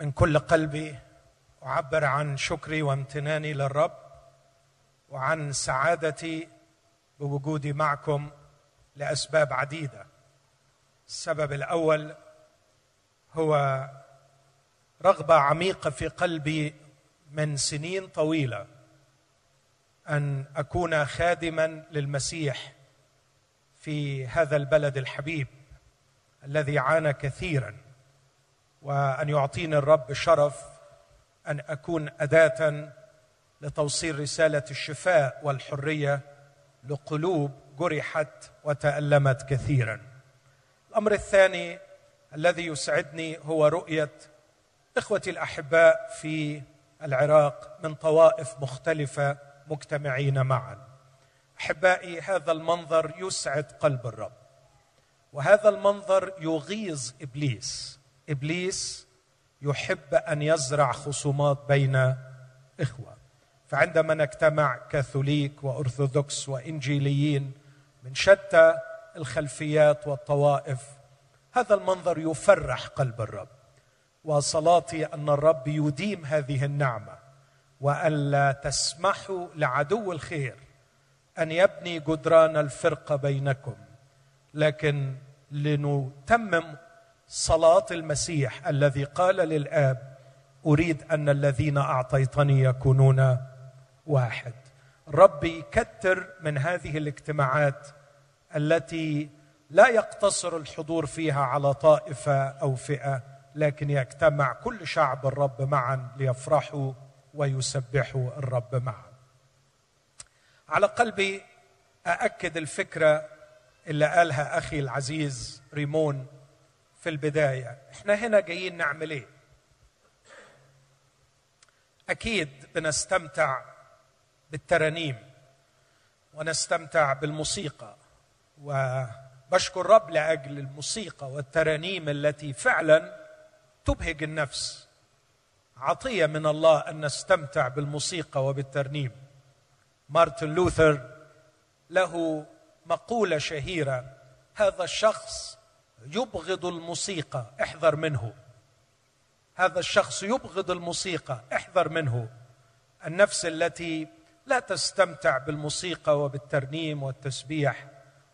من كل قلبي اعبر عن شكري وامتناني للرب وعن سعادتي بوجودي معكم لأسباب عديدة. السبب الأول هو رغبة عميقة في قلبي من سنين طويلة أن أكون خادما للمسيح في هذا البلد الحبيب الذي عانى كثيرا. وأن يعطيني الرب شرف أن أكون أداة لتوصيل رسالة الشفاء والحرية لقلوب جرحت وتألمت كثيرا. الأمر الثاني الذي يسعدني هو رؤية إخوتي الأحباء في العراق من طوائف مختلفة مجتمعين معا. أحبائي هذا المنظر يسعد قلب الرب وهذا المنظر يغيظ إبليس. إبليس يحب أن يزرع خصومات بين إخوة. فعندما نجتمع كاثوليك وأرثوذكس وإنجيليين من شتى الخلفيات والطوائف هذا المنظر يفرح قلب الرب. وصلاتي أن الرب يديم هذه النعمة والا تسمحوا لعدو الخير أن يبني جدران الفرقة بينكم. لكن لنتمم صلاة المسيح الذي قال للآب أريد أن الذين أعطيتني يكونون واحد. ربي يكثر من هذه الاجتماعات التي لا يقتصر الحضور فيها على طائفة أو فئة لكن يجتمع كل شعب الرب معا ليفرحوا ويسبحوا الرب معا. على قلبي أأكد الفكرة اللي قالها أخي العزيز ريمون في البداية. إحنا هنا جايين نعمل إيه؟ أكيد بنستمتع بالترانيم ونستمتع بالموسيقى وبشكر الرب لأجل الموسيقى والترانيم التي فعلا تبهج النفس. عطية من الله أن نستمتع بالموسيقى وبالترنيم. مارتن لوثر له مقولة شهيرة هذا الشخص يبغض الموسيقى احذر منه. هذا الشخص يبغض الموسيقى احذر منه. النفس التي لا تستمتع بالموسيقى وبالترنيم والتسبيح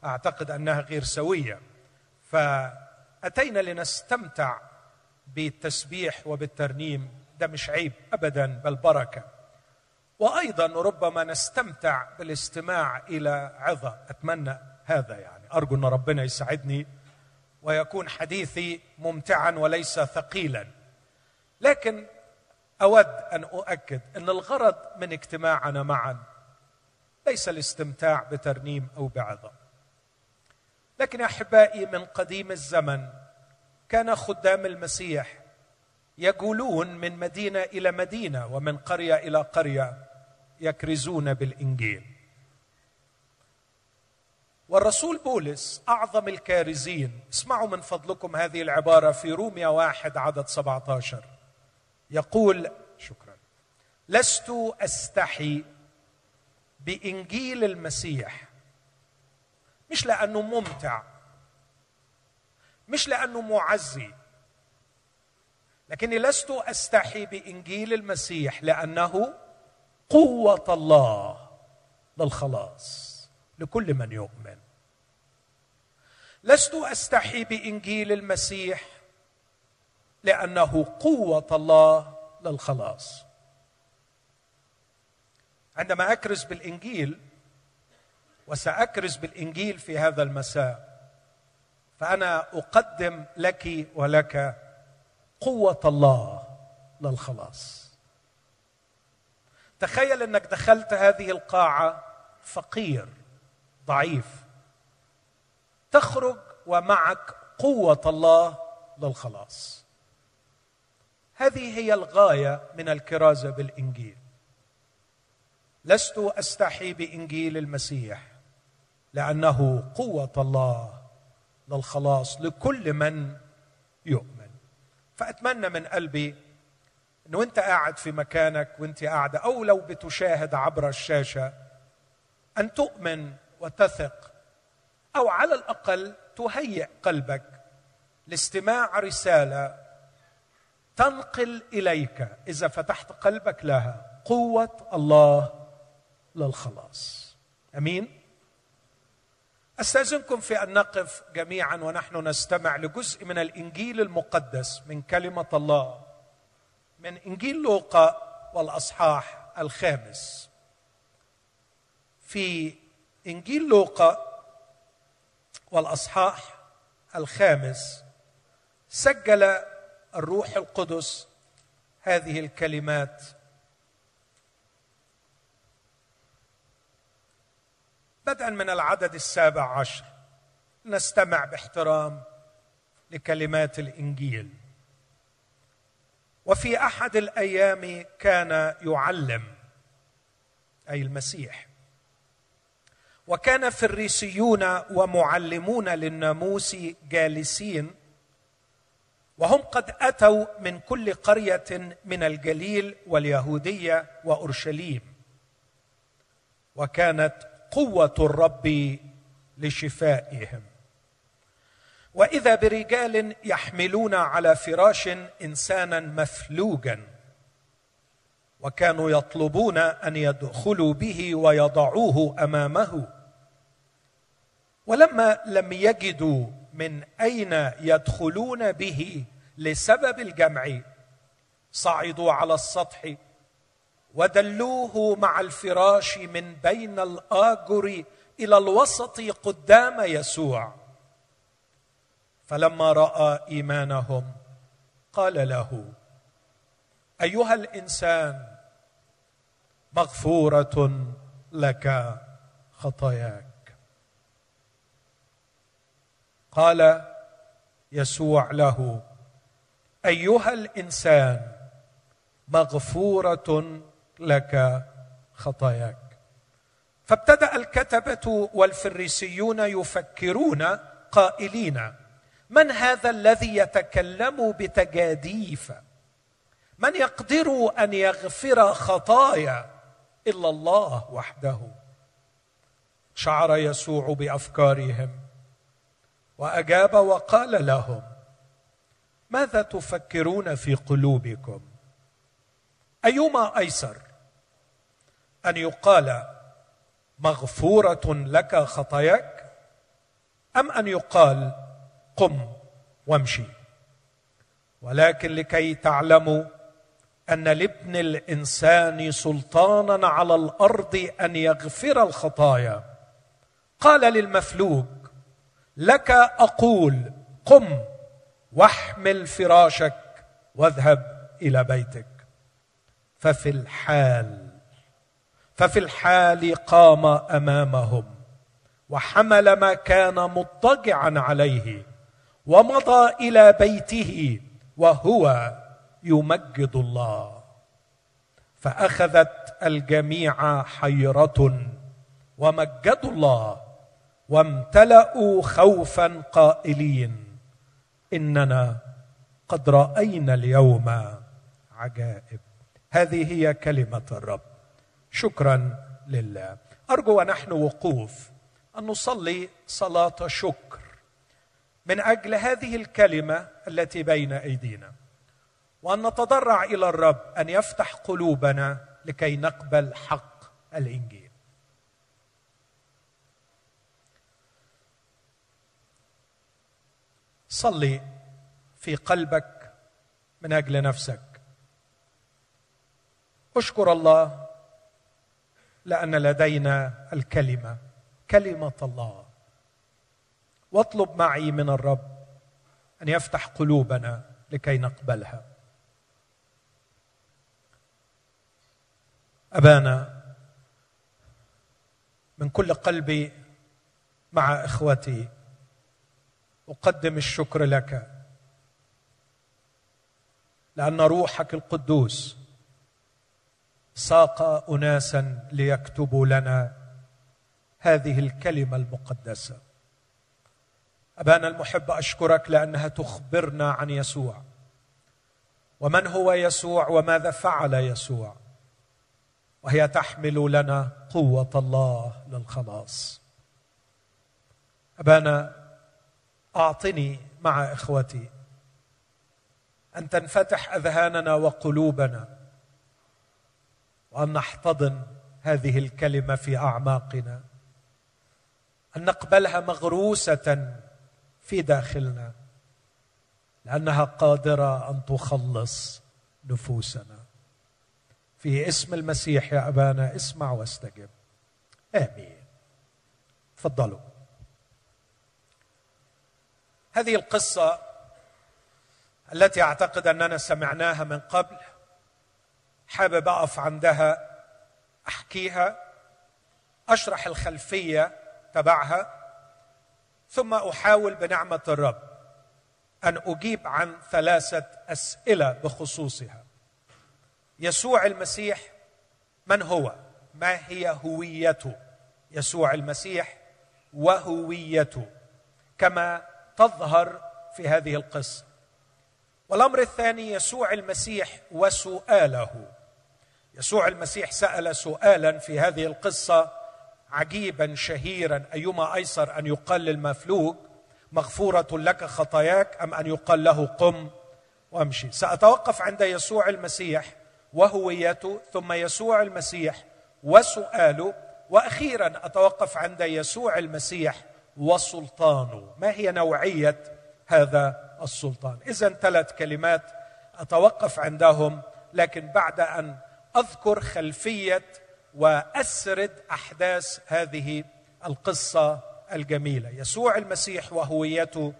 أعتقد أنها غير سوية. فأتينا لنستمتع بالتسبيح وبالترنيم ده مش عيب ابدا بل بركة. وأيضا ربما نستمتع بالاستماع إلى عظة. أتمنى هذا يعني. أرجو أن ربنا يساعدني ويكون حديثي ممتعا وليس ثقيلا. لكن أود أن أؤكد إن الغرض من اجتماعنا معا ليس الاستمتاع بترنيم أو بعظه لكن أحبائي من قديم الزمن كان خدام المسيح يجولون من مدينة إلى مدينة ومن قرية إلى قرية يكرزون بالإنجيل. والرسول بولس أعظم الكارزين. اسمعوا من فضلكم هذه العبارة في روميا واحد عدد 17 يقول شكرا لست أستحي بإنجيل المسيح. مش لأنه ممتع مش لأنه معزي لكني لست أستحي بإنجيل المسيح لأنه قوة الله للخلاص لكل من يؤمن. لست أستحي بإنجيل المسيح لأنه قوة الله للخلاص. عندما أكرز بالإنجيل وسأكرز بالإنجيل في هذا المساء فأنا أقدم لك ولك قوة الله للخلاص. تخيل أنك دخلت هذه القاعة فقير ضعيف تخرج ومعك قوة الله للخلاص هذه هي الغاية من الكرازة بالإنجيل. لست أستحي بإنجيل المسيح لأنه قوة الله للخلاص لكل من يؤمن. فأتمنى من قلبي انه انت قاعد في مكانك وأنت قاعدة أو لو بتشاهد عبر الشاشة أن تؤمن وتثق أو على الأقل تهيئ قلبك لاستماع رسالة تنقل إليك إذا فتحت قلبك لها قوة الله للخلاص. أمين؟ أستأذنكم في أن نقف جميعا ونحن نستمع لجزء من الإنجيل المقدس من كلمة الله من إنجيل لوقا والأصحاح الخامس. في إنجيل لوقا والأصحاح الخامس سجل الروح القدس هذه الكلمات. بدءا من العدد السابع عشر نستمع باحترام لكلمات الإنجيل. وفي أحد الأيام كان يعلم أي المسيح وكان فريسيون ومعلمون للناموس جالسين وهم قد أتوا من كل قرية من الجليل واليهودية وأورشليم. وكانت قوة الرب لشفائهم. وإذا برجال يحملون على فراش إنسانا مفلوجا وكانوا يطلبون أن يدخلوا به ويضعوه أمامه ولما لم يجدوا من أين يدخلون به لسبب الجمع صعدوا على السطح ودلوه مع الفراش من بين الآجر إلى الوسط قدام يسوع. فلما رأى إيمانهم قال له أيها الإنسان مغفورة لك خطاياك. قال يسوع له أيها الإنسان مغفورة لك خطاياك. فابتدأ الكتبة والفريسيون يفكرون قائلين من هذا الذي يتكلم بتجاديف؟ من يقدر أن يغفر خطايا إلا الله وحده؟ شعر يسوع بأفكارهم. وأجاب وقال لهم ماذا تفكرون في قلوبكم؟ أيما أيسر؟ أن يقال مغفورة لك خطاياك؟ أم أن يقال قم وامشي ولكن لكي تعلموا أن لابن الإنسان سلطانا على الأرض أن يغفر الخطايا قال للمفلوج لك أقول قم واحمل فراشك واذهب إلى بيتك. ففي الحال ففي الحال قام أمامهم وحمل ما كان مضطجعا عليه ومضى إلى بيته وهو يمجد الله. فأخذت الجميع حيرة ومجدوا الله. وامتلأوا خوفا قائلين إننا قد رأينا اليوم عجائب. هذه هي كلمة الرب. شكرا لله. أرجو ونحن وقوف أن نصلي صلاة شكر من أجل هذه الكلمة التي بين أيدينا وأن نتضرع إلى الرب أن يفتح قلوبنا لكي نقبل حق الإنجيل. صلي في قلبك من أجل نفسك. أشكر الله لأن لدينا الكلمة كلمة الله. واطلب معي من الرب أن يفتح قلوبنا لكي نقبلها. أبانا من كل قلبي مع إخوتي أقدم الشكر لك لأن روحك القدوس ساق اناسا ليكتبوا لنا هذه الكلمة المقدسة. أبانا المحب أشكرك لأنها تخبرنا عن يسوع. ومن هو يسوع وماذا فعل يسوع؟ وهي تحمل لنا قوة الله للخلاص. أبانا أعطني مع إخوتي. أن تنفتح أذهاننا وقلوبنا. وأن نحتضن هذه الكلمة في أعماقنا. أن نقبلها مغروسة في داخلنا. لأنها قادرة أن تخلص نفوسنا. في اسم المسيح يا أبانا اسمع واستجب. آمين. تفضلوا. هذه القصة التي أعتقد أننا سمعناها من قبل حابب أقف عندها أحكيها أشرح الخلفية تبعها ثم أحاول بنعمة الرب أن أجيب عن ثلاثة أسئلة بخصوصها. يسوع المسيح من هو؟ ما هي هويته؟ يسوع المسيح وهويته. كما تظهر في هذه القصة. والأمر الثاني يسوع المسيح وسؤاله. يسوع المسيح سأل سؤالا في هذه القصة عجيبا شهيرا أيما أيسر أن يقال للمفلوج مغفورة لك خطاياك أم أن يقال له قم؟ وأمشي. سأتوقف عند يسوع المسيح وهويته ثم يسوع المسيح وسؤاله. وأخيرا أتوقف عند يسوع المسيح وسلطانه ما هي نوعية هذا السلطان؟ اذا ثلاث كلمات أتوقف عندهم لكن بعد أن أذكر خلفية وأسرد أحداث هذه القصة الجميلة. يسوع المسيح وهويته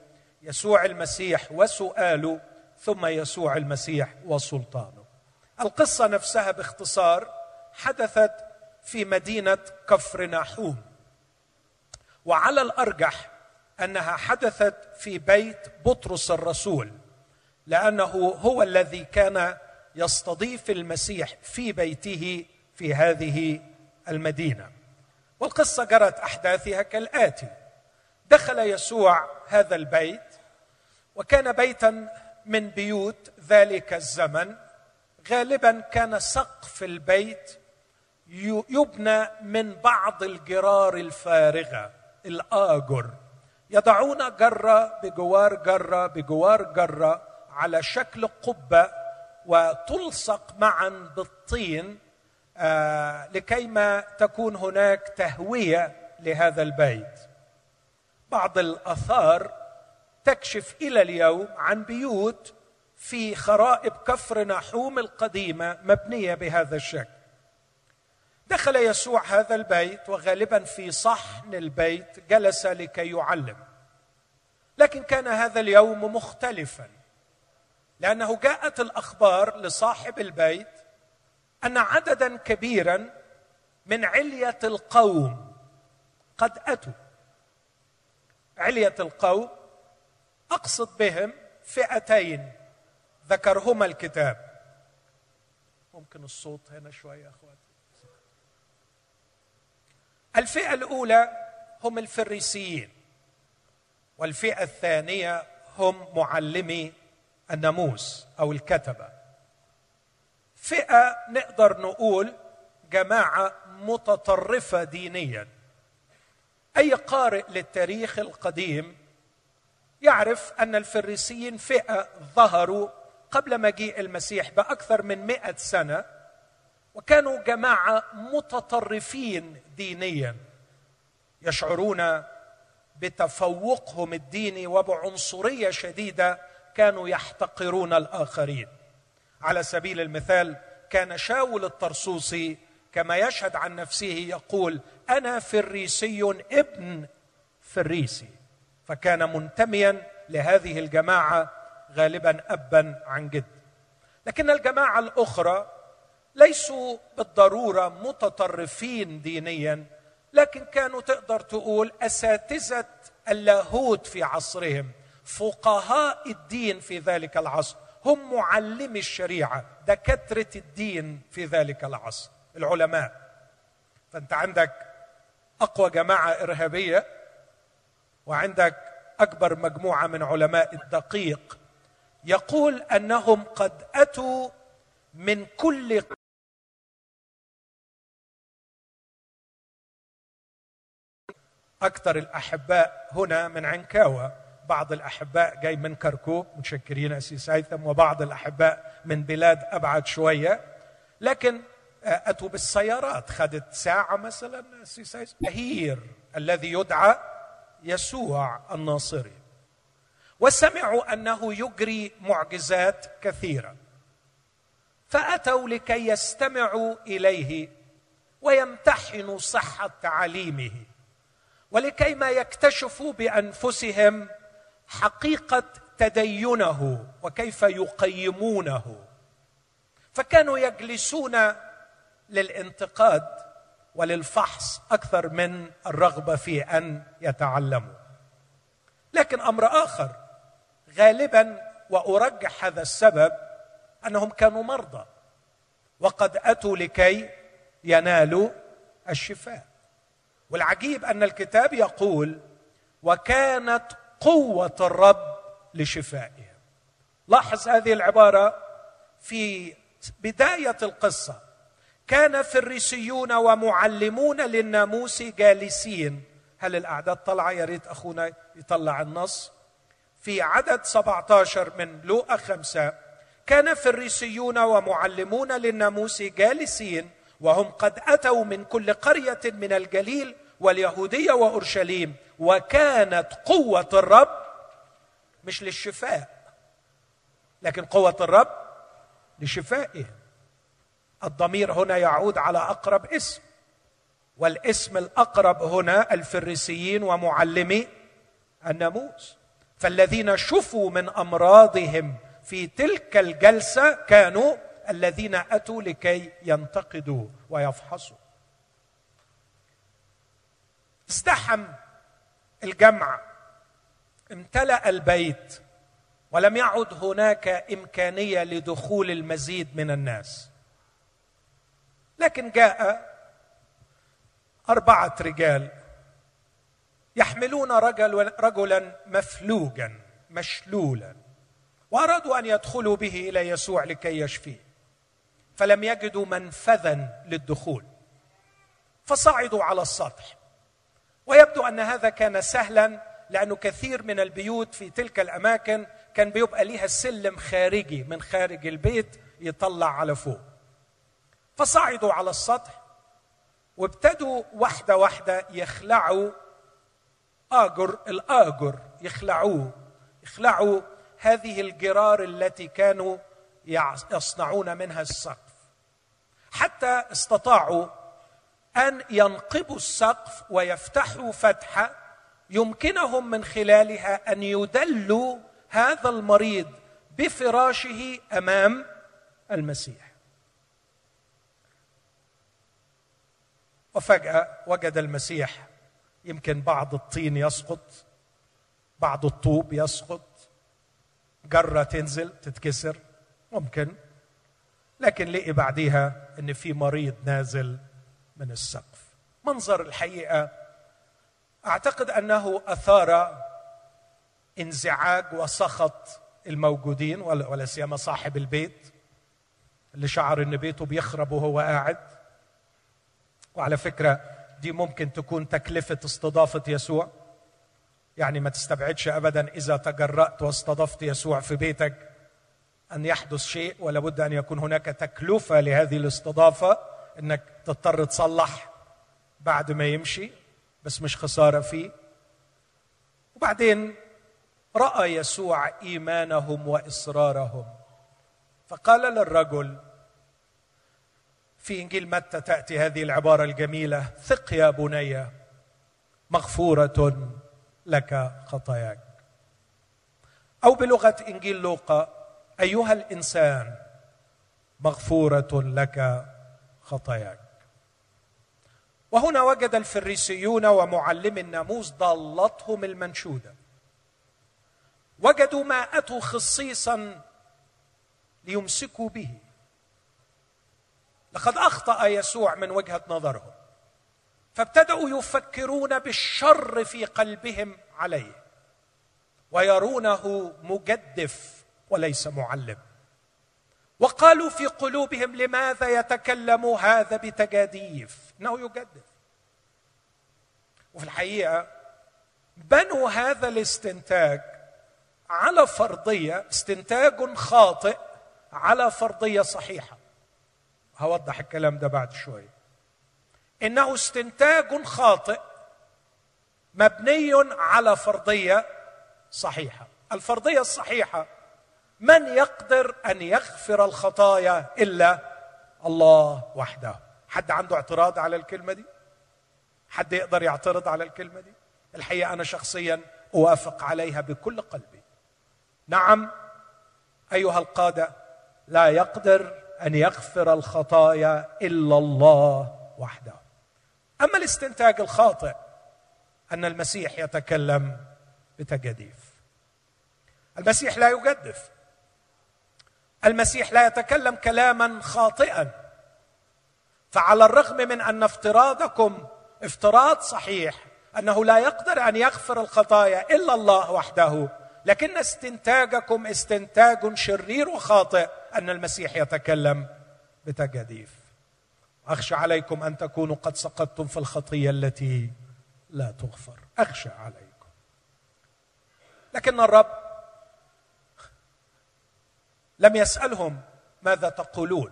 يسوع المسيح وسؤاله ثم يسوع المسيح وسلطانه. القصة نفسها باختصار حدثت في مدينة كفر ناحوم وعلى الأرجح أنها حدثت في بيت بطرس الرسول لأنه هو الذي كان يستضيف المسيح في بيته في هذه المدينة. والقصة جرت أحداثها كالآتي. دخل يسوع هذا البيت وكان بيتا من بيوت ذلك الزمن. غالبا كان سقف البيت يبنى من بعض الجرار الفارغة. الآجر. يضعون جرة بجوار جرة بجوار جرة على شكل قبة وتلصق معا بالطين آه لكيما تكون هناك تهوية لهذا البيت. بعض الآثار تكشف إلى اليوم عن بيوت في خرائب كفر نحوم القديمة مبنية بهذا الشكل. دخل يسوع هذا البيت وغالبا في صحن البيت جلس لكي يعلم. لكن كان هذا اليوم مختلفا لأنه جاءت الأخبار لصاحب البيت أن عددا كبيرا من علية القوم قد أتوا. علية القوم أقصد بهم فئتين ذكرهما الكتاب. ممكن الصوت هنا شوية اخواتي الفئة الأولى هم الفريسيين والفئة الثانية هم معلمي الناموس أو الكتبة. فئة نقدر نقول جماعة متطرفة دينيا. أي قارئ للتاريخ القديم يعرف أن الفريسيين فئة ظهروا قبل مجيء المسيح بأكثر من مئة سنة وكانوا جماعة متطرفين دينيا يشعرون بتفوقهم الديني وبعنصرية شديدة كانوا يحتقرون الآخرين. على سبيل المثال كان شاول الطرسوسي كما يشهد عن نفسه يقول أنا فريسي ابن فريسي فكان منتميا لهذه الجماعة غالبا ابا عن جد. لكن الجماعة الأخرى ليسوا بالضرورة متطرفين دينيا لكن كانوا تقدر تقول أساتذة اللاهوت في عصرهم فقهاء الدين في ذلك العصر هم معلمي الشريعة دكاترة الدين في ذلك العصر العلماء. فأنت عندك أقوى جماعة إرهابية وعندك أكبر مجموعة من علماء الدقيق. يقول أنهم قد أتوا من كل أكثر الأحباء هنا من عنكاوة. بعض الأحباء جاي من كركوك متشكرين اسيس هيثم وبعض الأحباء من بلاد أبعد شوية. لكن آه، اتوا بالسيارات خدت ساعة مثلا اسيس هيثم الذي يدعى يسوع الناصري. وسمعوا أنه يجري معجزات كثيرة. فأتوا لكي يستمعوا إليه ويمتحنوا صحة تعاليمه ولكي ما يكتشفوا بأنفسهم حقيقة تدينه وكيف يقيمونه. فكانوا يجلسون للانتقاد وللفحص أكثر من الرغبة في أن يتعلموا. لكن أمر آخر غالبا وأرجح هذا السبب أنهم كانوا مرضى وقد أتوا لكي ينالوا الشفاء. والعجيب أن الكتاب يقول وكانت قوة الرب لشفائهم لاحظ هذه العبارة في بداية القصة. كان فريسيون ومعلمون للناموس جالسين. هل الأعداد طالعه يا ريت أخونا يطلع النص. في عدد 17 من لوقا خمسة كان فريسيون ومعلمون للناموس جالسين وهم قد أتوا من كل قرية من الجليل واليهودية وأورشليم وكانت قوة الرب مش للشفاء لكن قوة الرب لشفائهم الضمير هنا يعود على أقرب اسم والاسم الأقرب هنا الفريسيين ومعلمي الناموس. فالذين شفوا من أمراضهم في تلك الجلسة كانوا الذين أتوا لكي ينتقدوا ويفحصوا. ازدحم الجمع. امتلأ البيت. ولم يعد هناك إمكانية لدخول المزيد من الناس. لكن جاء أربعة رجال يحملون رجل رجلا مفلوجا مشلولا وأرادوا أن يدخلوا به إلى يسوع لكي يشفيه. فلم يجدوا منفذا للدخول. فصعدوا على السطح. ويبدو أن هذا كان سهلا لأنه كثير من البيوت في تلك الأماكن كان بيبقى ليها سلم خارجي من خارج البيت يطلع على فوق. فصعدوا على السطح وابتدوا واحدة واحدة يخلعوا آجر الآجر يخلعوه. يخلعوا هذه الجرار التي كانوا يصنعون منها السقف. حتى استطاعوا أن ينقبوا السقف ويفتحوا فتحه يمكنهم من خلالها أن يدلوا هذا المريض بفراشه أمام المسيح. وفجأة وجد المسيح يمكن بعض الطين يسقط بعض الطوب يسقط جرة تنزل تتكسر. ممكن لكن لقي بعديها إن في مريض نازل من السقف. منظر الحقيقة أعتقد أنه أثار انزعاج وسخط الموجودين ولا سيما صاحب البيت اللي شعر إن بيته بيخرب وهو قاعد. وعلى فكرة دي ممكن تكون تكلفة استضافة يسوع. يعني ما تستبعدش ابدا إذا تجرأت واستضفت يسوع في بيتك. أن يحدث شيء ولا بد أن يكون هناك تكلفة لهذه الاستضافة إنك تضطر تصلح بعد ما يمشي بس مش خسارة فيه. وبعدين رأى يسوع إيمانهم وإصرارهم. فقال للرجل في إنجيل متى تأتي هذه العبارة الجميلة؟ ثق يا بني مغفورة لك خطاياك. أو بلغة إنجيل لوقا أيها الإنسان مغفورة لك خطاياك. وهنا وجد الفريسيون ومعلم الناموس ضالتهم المنشودة. وجدوا ما اتوا خصيصا ليمسكوا به. لقد أخطأ يسوع من وجهة نظرهم. فابتدأوا يفكرون بالشر في قلبهم عليه. ويرونه مجدف. وليس معلم. وقالوا في قلوبهم لماذا يتكلم هذا بتجاديف؟ إنه يجدف وفي الحقيقة بنوا هذا الاستنتاج على فرضية استنتاج خاطئ على فرضية صحيحة. هوضح الكلام ده بعد شوية. إنه استنتاج خاطئ مبني على فرضية صحيحة. الفرضية الصحيحة من يقدر أن يغفر الخطايا إلا الله وحده؟ حد عنده اعتراض على الكلمة دي؟ حد يقدر يعترض على الكلمة دي؟ الحقيقة أنا شخصيا أوافق عليها بكل قلبي. نعم أيها القادة لا يقدر أن يغفر الخطايا إلا الله وحده. أما الاستنتاج الخاطئ أن المسيح يتكلم بتجاديف المسيح لا يجدف. المسيح لا يتكلم كلاما خاطئا. فعلى الرغم من أن افتراضكم افتراض صحيح أنه لا يقدر أن يغفر الخطايا إلا الله وحده لكن استنتاجكم استنتاج شرير وخاطئ أن المسيح يتكلم بتجاديف. أخشى عليكم أن تكونوا قد سقطتم في الخطية التي لا تغفر. أخشى عليكم. لكن الرب لم يسألهم ماذا تقولون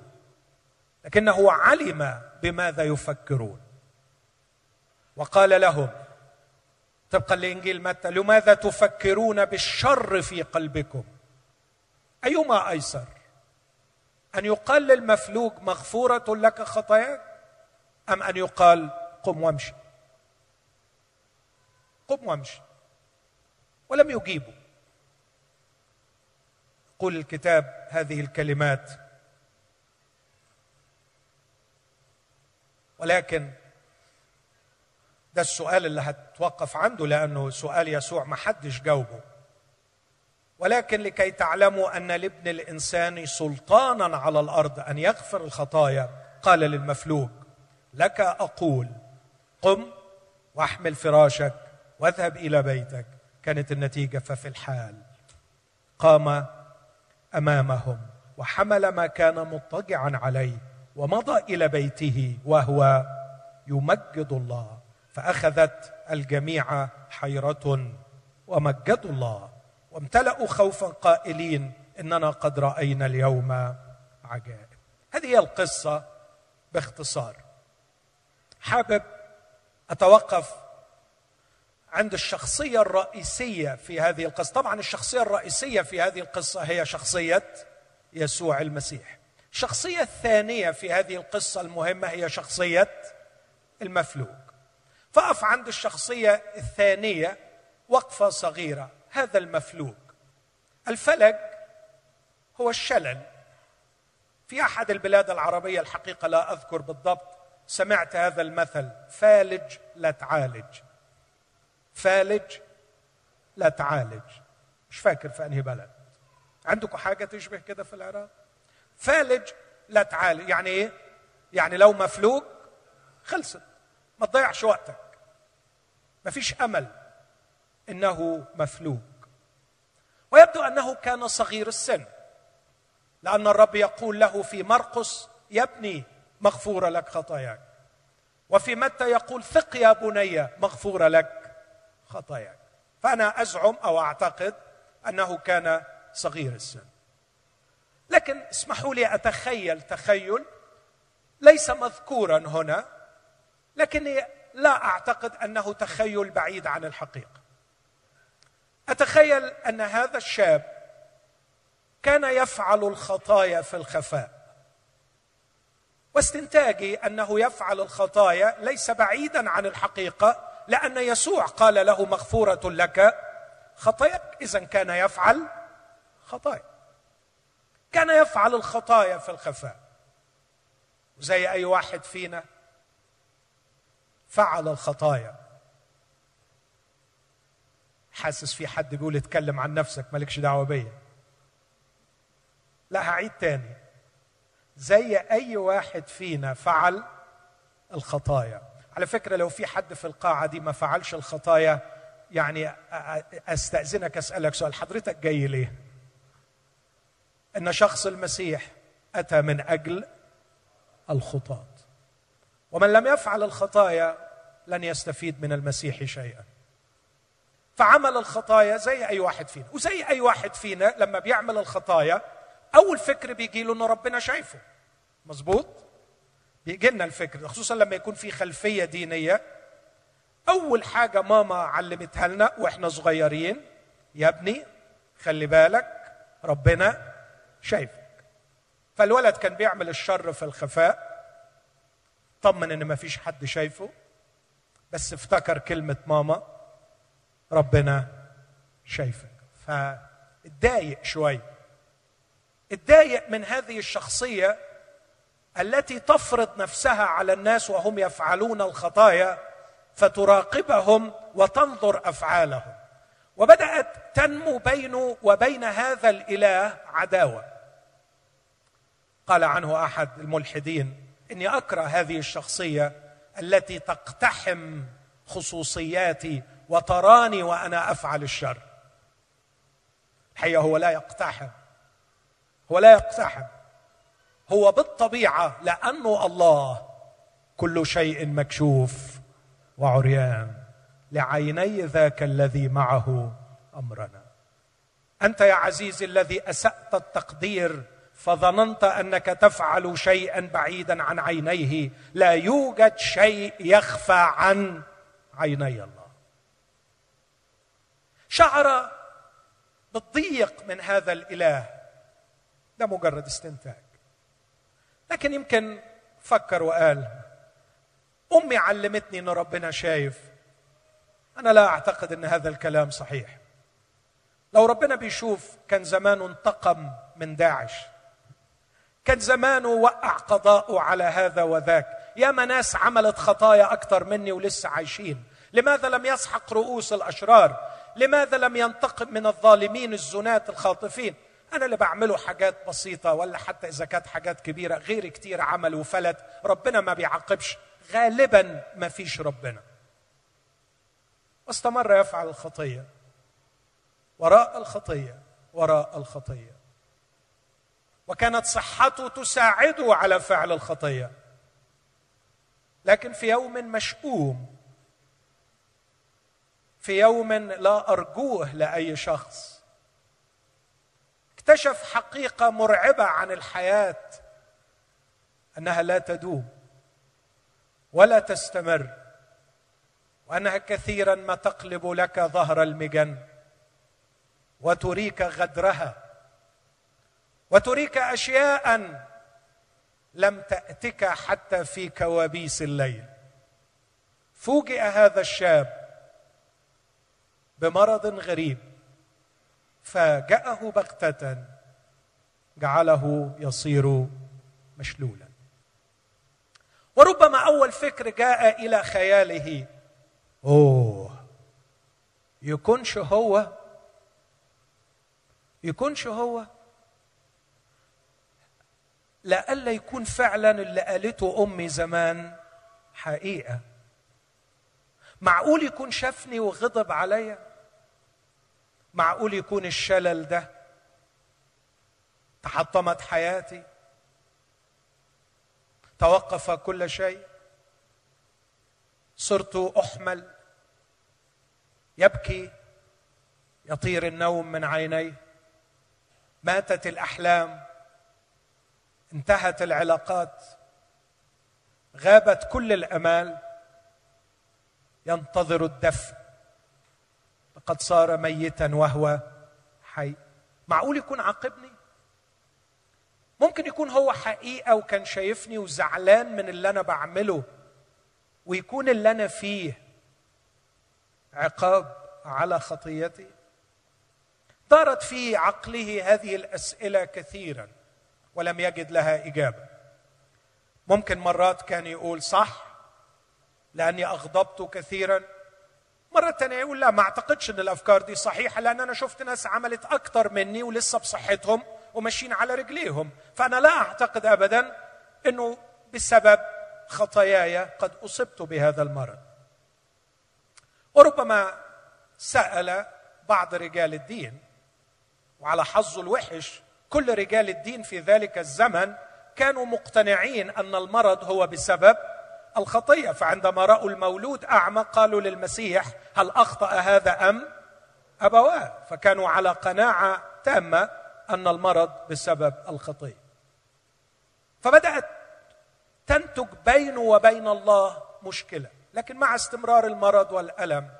لكنه علم بماذا يفكرون. وقال لهم طبقا لإنجيل متى لماذا تفكرون بالشر في قلبكم؟ أيما أيسر؟ أن يقال للمفلوج مغفورة لك خطاياك؟ أم أن يقال قم وامشي؟ قم وامشي. ولم يجيبوا. يقول الكتاب هذه الكلمات. ولكن ده السؤال اللي هتوقف عنده لأنه سؤال يسوع ما حدش جاوبه. ولكن لكي تعلموا أن لابن الإنسان سلطانا على الأرض أن يغفر الخطايا قال للمفلوج لك أقول قم واحمل فراشك واذهب إلى بيتك. كانت النتيجة ففي الحال. قام أمامهم وحمل ما كان مضطجعا عليه ومضى إلى بيته وهو يمجد الله. فأخذت الجميع حيرة ومجدوا الله. وامتلأوا خوفا قائلين إننا قد رأينا اليوم عجائب. هذه هي القصة باختصار. حابب أتوقف عند الشخصية الرئيسية في هذه القصة. طبعا الشخصية الرئيسية في هذه القصة هي شخصية يسوع المسيح. الشخصية الثانية في هذه القصة المهمة هي شخصية المفلوج فأقف عند الشخصية الثانية وقفة صغيرة. هذا المفلوج الفلج هو الشلل. في أحد البلاد العربية الحقيقة لا أذكر بالضبط سمعت هذا المثل فالج لا تعالج. فالج لا تعالج. مش فاكر في أنهي بلد. عندكم حاجة تشبه كده في العراق؟ فالج لا تعالج. يعني إيه؟ يعني لو مفلوج خلصت. ما تضيعش وقتك. ما فيش أمل إنه مفلوج. ويبدو أنه كان صغير السن لأن الرب يقول له في مرقس يا ابني مغفورة لك خطاياك. وفي متى يقول ثق يا بني مغفورة لك. خطاياك. فأنا أزعم أو أعتقد أنه كان صغير السن. لكن اسمحوا لي أتخيل تخيل ليس مذكورا هنا لكني لا أعتقد أنه تخيل بعيد عن الحقيقة. أتخيل أن هذا الشاب كان يفعل الخطايا في الخفاء. واستنتاجي أنه يفعل الخطايا ليس بعيدا عن الحقيقة لأن يسوع قال له مغفورة لك خطاياك اذا كان يفعل خطايا. كان يفعل الخطايا في الخفاء. زي أي واحد فينا فعل الخطايا. حاسس في حد بيقول اتكلم عن نفسك مالكش دعوة بيا. لا هعيد تاني. زي أي واحد فينا فعل الخطايا. على فكرة لو في حد في القاعة دي ما فعلش الخطايا يعني أستأذنك أسألك سؤال حضرتك جاي ليه؟ إن شخص المسيح أتى من أجل الخطاة. ومن لم يفعل الخطايا لن يستفيد من المسيح شيئا. فعمل الخطايا زي أي واحد فينا وزي أي واحد فينا لما بيعمل الخطايا أول فكر بيجي له ان ربنا شايفه. مظبوط؟ بيجي لنا الفكر خصوصا لما يكون في خلفية دينية. أول حاجة ماما علمتها لنا وإحنا صغيرين يا ابني خلي بالك ربنا شايفك. فالولد كان بيعمل الشر في الخفاء طمن إن ما فيش حد شايفه. بس افتكر كلمة ماما ربنا شايفك. فاتضايق شوي. اتضايق من هذه الشخصية التي تفرض نفسها على الناس وهم يفعلون الخطايا فتراقبهم وتنظر أفعالهم. وبدأت تنمو بينه وبين هذا الإله عداوة. قال عنه أحد الملحدين إني أكره هذه الشخصية التي تقتحم خصوصياتي وتراني وأنا أفعل الشر. الحقيقة هو لا يقتحم. هو لا يقتحم. هو بالطبيعة لأنه الله. كل شيء مكشوف وعريان. لعيني ذاك الذي معه أمرنا. أنت يا عزيزي الذي أسأت التقدير فظننت أنك تفعل شيئا بعيدا عن عينيه. لا يوجد شيء يخفى عن عيني الله. شعر بالضيق من هذا الإله. ده مجرد استنتاج. لكن يمكن فكر وقال أمي علمتني إن ربنا شايف. أنا لا أعتقد إن هذا الكلام صحيح. لو ربنا بيشوف كان زمانه انتقم من داعش كان زمانه وقع قضاءه على هذا وذاك. ياما ناس عملت خطايا أكثر مني ولسه عايشين. لماذا لم يسحق رؤوس الأشرار؟ لماذا لم ينتقم من الظالمين الزناة الخاطفين؟ أنا اللي بعمله حاجات بسيطة ولا حتى إذا كانت حاجات كبيرة غير كتير عمل وفلت. ربنا ما بيعاقبش. غالبا ما فيش ربنا. واستمر يفعل الخطية. وراء الخطية وراء الخطية. وكانت صحته تساعده على فعل الخطية. لكن في يوم مشؤوم في يوم لا أرجوه لأي شخص اكتشف حقيقة مرعبة عن الحياة أنها لا تدوم ولا تستمر وأنها كثيرا ما تقلب لك ظهر المجن وتريك غدرها وتريك اشياء لم تأتك حتى في كوابيس الليل. فوجئ هذا الشاب بمرض غريب. فاجاه بغتة جعله يصير مشلولا. وربما أول فكر جاء إلى خياله. أوه يكونش هو يكونش هو. لئلا يكون فعلا اللي قالته أمي زمان حقيقة. معقول يكون شافني وغضب عليا؟ معقول يكون الشلل ده تحطمت حياتي؟ توقف كل شيء؟ صرت أحمل؟ يبكي يطير النوم من عينيه ماتت الأحلام؟ انتهت العلاقات؟ غابت كل الأمال؟ ينتظر الدفن لقد صار ميتا وهو حي. معقول يكون عاقبني؟ ممكن يكون هو حقيقة وكان شايفني وزعلان من اللي أنا بعمله ويكون اللي أنا فيه عقاب على خطيتي. دارت في عقله هذه الأسئلة كثيرا ولم يجد لها إجابة. ممكن مرات كان يقول صح لأني أغضبت كثيرا. مرة تانية يقول لا ما أعتقدش إن الأفكار دي صحيحة لأن أنا شفت ناس عملت أكتر مني ولسه بصحتهم وماشيين على رجليهم. فأنا لا أعتقد ابدا إنه بسبب خطاياي قد أصبت بهذا المرض. وربما سأل بعض رجال الدين وعلى حظه الوحش كل رجال الدين في ذلك الزمن كانوا مقتنعين أن المرض هو بسبب الخطيه فعندما رأوا المولود أعمى قالوا للمسيح هل أخطأ هذا أم؟ أبواه. فكانوا على قناعة تامة أن المرض بسبب الخطيه فبدأت تنتج بينه وبين الله مشكلة. لكن مع استمرار المرض والألم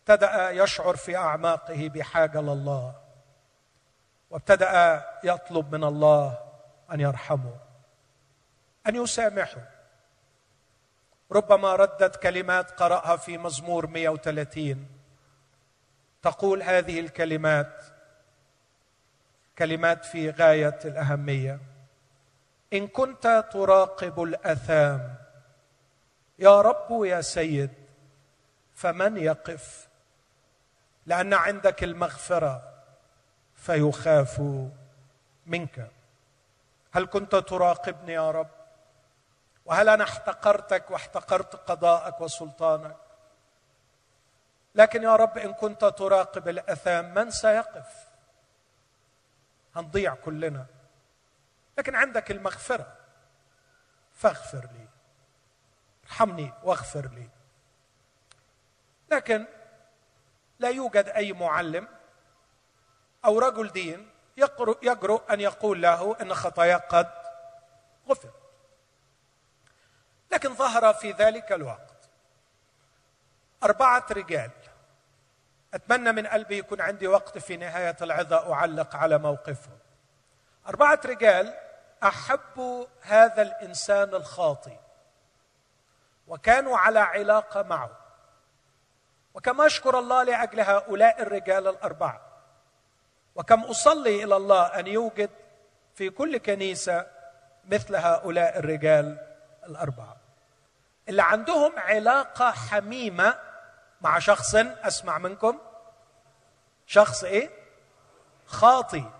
ابتدأ يشعر في أعماقه بحاجة لله وابتدأ يطلب من الله أن يرحمه أن يسامحه. ربما ردت كلمات قرأها في مزمور 130 تقول هذه الكلمات كلمات في غاية الأهمية. إن كنت تراقب الأثام يا رب يا سيد فمن يقف؟ لأن عندك المغفرة فيخاف منك. هل كنت تراقبني يا رب؟ وهل أنا احتقرتك واحتقرت قضاءك وسلطانك؟ لكن يا رب إن كنت تراقب الأثام من سيقف؟ هنضيع كلنا. لكن عندك المغفرة. فاغفر لي. ارحمني واغفر لي. لكن لا يوجد أي معلم أو رجل دين يجرؤ أن يقول له إن خطاياك قد غفرت. لكن ظهر في ذلك الوقت أربعة رجال. أتمنى من قلبي يكون عندي وقت في نهاية العظه أعلق على موقفهم. أربعة رجال احبوا هذا الإنسان الخاطي وكانوا على علاقة معه. وكما أشكر الله لأجل هؤلاء الرجال الأربعة وكم أصلي إلى الله أن يوجد في كل كنيسة مثل هؤلاء الرجال الأربعة. اللي عندهم علاقة حميمة مع شخص أسمع منكم. شخص إيه؟ خاطي.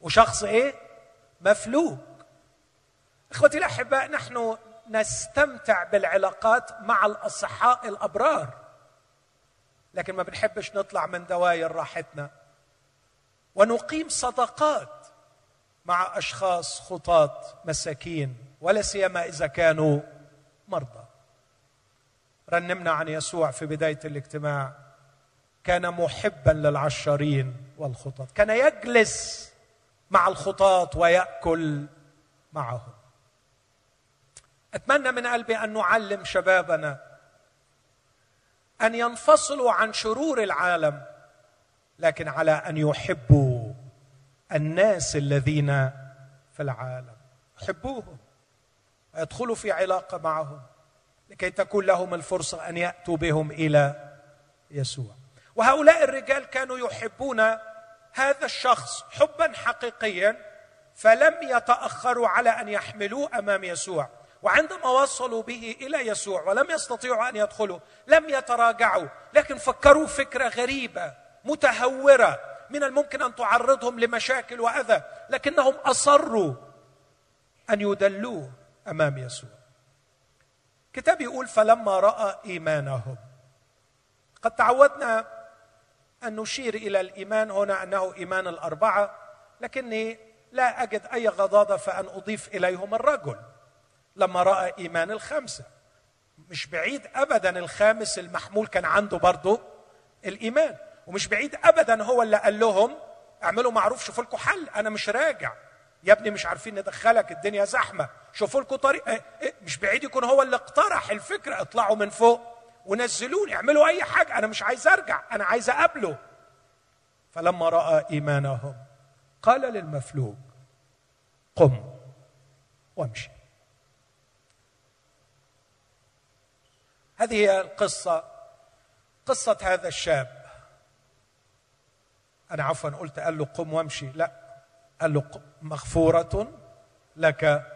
وشخص إيه؟ مفلوج. إخوتي الأحباء نحن نستمتع بالعلاقات مع الأصحاء الأبرار. لكن ما بنحبش نطلع من دواير راحتنا. ونقيم صداقات مع أشخاص خطاة مساكين ولا سيما إذا كانوا مرضى. رنمنا عن يسوع في بداية الاجتماع. كان محبا للعشارين والخطاة كان يجلس مع الخطاة ويأكل معهم. أتمنى من قلبي أن نعلم شبابنا أن ينفصلوا عن شرور العالم لكن على أن يحبوا الناس الذين في العالم. حبوهم ويدخلوا في علاقة معهم. لكي تكون لهم الفرصة أن يأتوا بهم إلى يسوع. وهؤلاء الرجال كانوا يحبون هذا الشخص حبا حقيقيا فلم يتأخروا على أن يحملوه أمام يسوع. وعندما وصلوا به إلى يسوع ولم يستطيعوا أن يدخلوا لم يتراجعوا لكن فكروا فكرة غريبة متهورة من الممكن أن تعرضهم لمشاكل وأذى لكنهم أصروا أن يدلوه أمام يسوع. كتاب يقول فلما رأى إيمانهم. قد تعودنا أن نشير إلى الإيمان هنا أنه إيمان الأربعة لكني لا أجد أي غضاضة فأن أضيف إليهم الرجل. لما رأى إيمان الخمسه مش بعيد ابدا الخامس المحمول كان عنده برضه الإيمان ومش بعيد ابدا هو اللي قال لهم اعملوا معروف شوفوا لكم حل أنا مش راجع. يا ابني مش عارفين ندخلك الدنيا زحمة. شوفوا لكم طريق إيه إيه مش بعيد يكون هو اللي اقترح الفكرة. اطلعوا من فوق ونزلوني اعملوا أي حاجة. أنا مش عايز أرجع أنا عايز أقابله. فلما رأى إيمانهم قال للمفلوج قم وامشي. هذه هي القصة قصة هذا الشاب. أنا عفوا قلت قال له قم وامشي. لا قال له مغفورة لك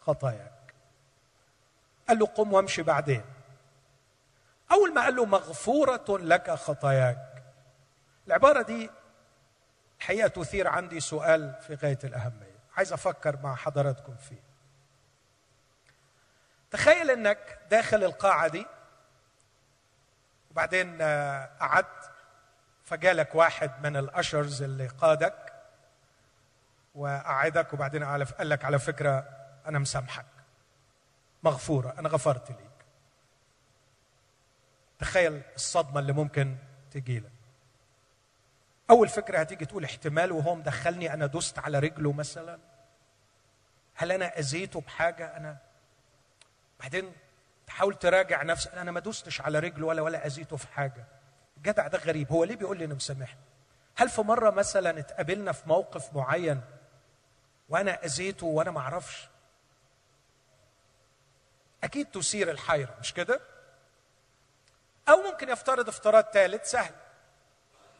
خطاياك. قال له قم وامشي بعدين. أول ما قال له مغفورة لك خطاياك العبارة دي الحقيقة تثير عندي سؤال في غاية الأهمية. عايز أفكر مع حضراتكم فيه. تخيل أنك داخل القاعة دي وبعدين آه، قعدت فجالك واحد من الأشرز اللي قادك وقعدك وبعدين قال لك على فكرة أنا مسامحك. مغفورة. أنا غفرت ليك. تخيل الصدمة اللي ممكن تجي لك. أول فكرة هتيجي تقول احتمال وهو مدخلني أنا دست على رجله مثلا. هل أنا أذيته بحاجة؟ أنا بعدين تحاول تراجع نفسك. أنا ما دوستش على رجله ولا ولا أذيته في حاجة. الجدع ده غريب. هو ليه بيقول لي انه مسامحني؟ هل في مرة مثلا اتقابلنا في موقف معين وأنا أذيته وأنا ما أعرفش. أكيد تثير الحيرة مش كده؟ أو ممكن يفترض افتراض ثالث سهل.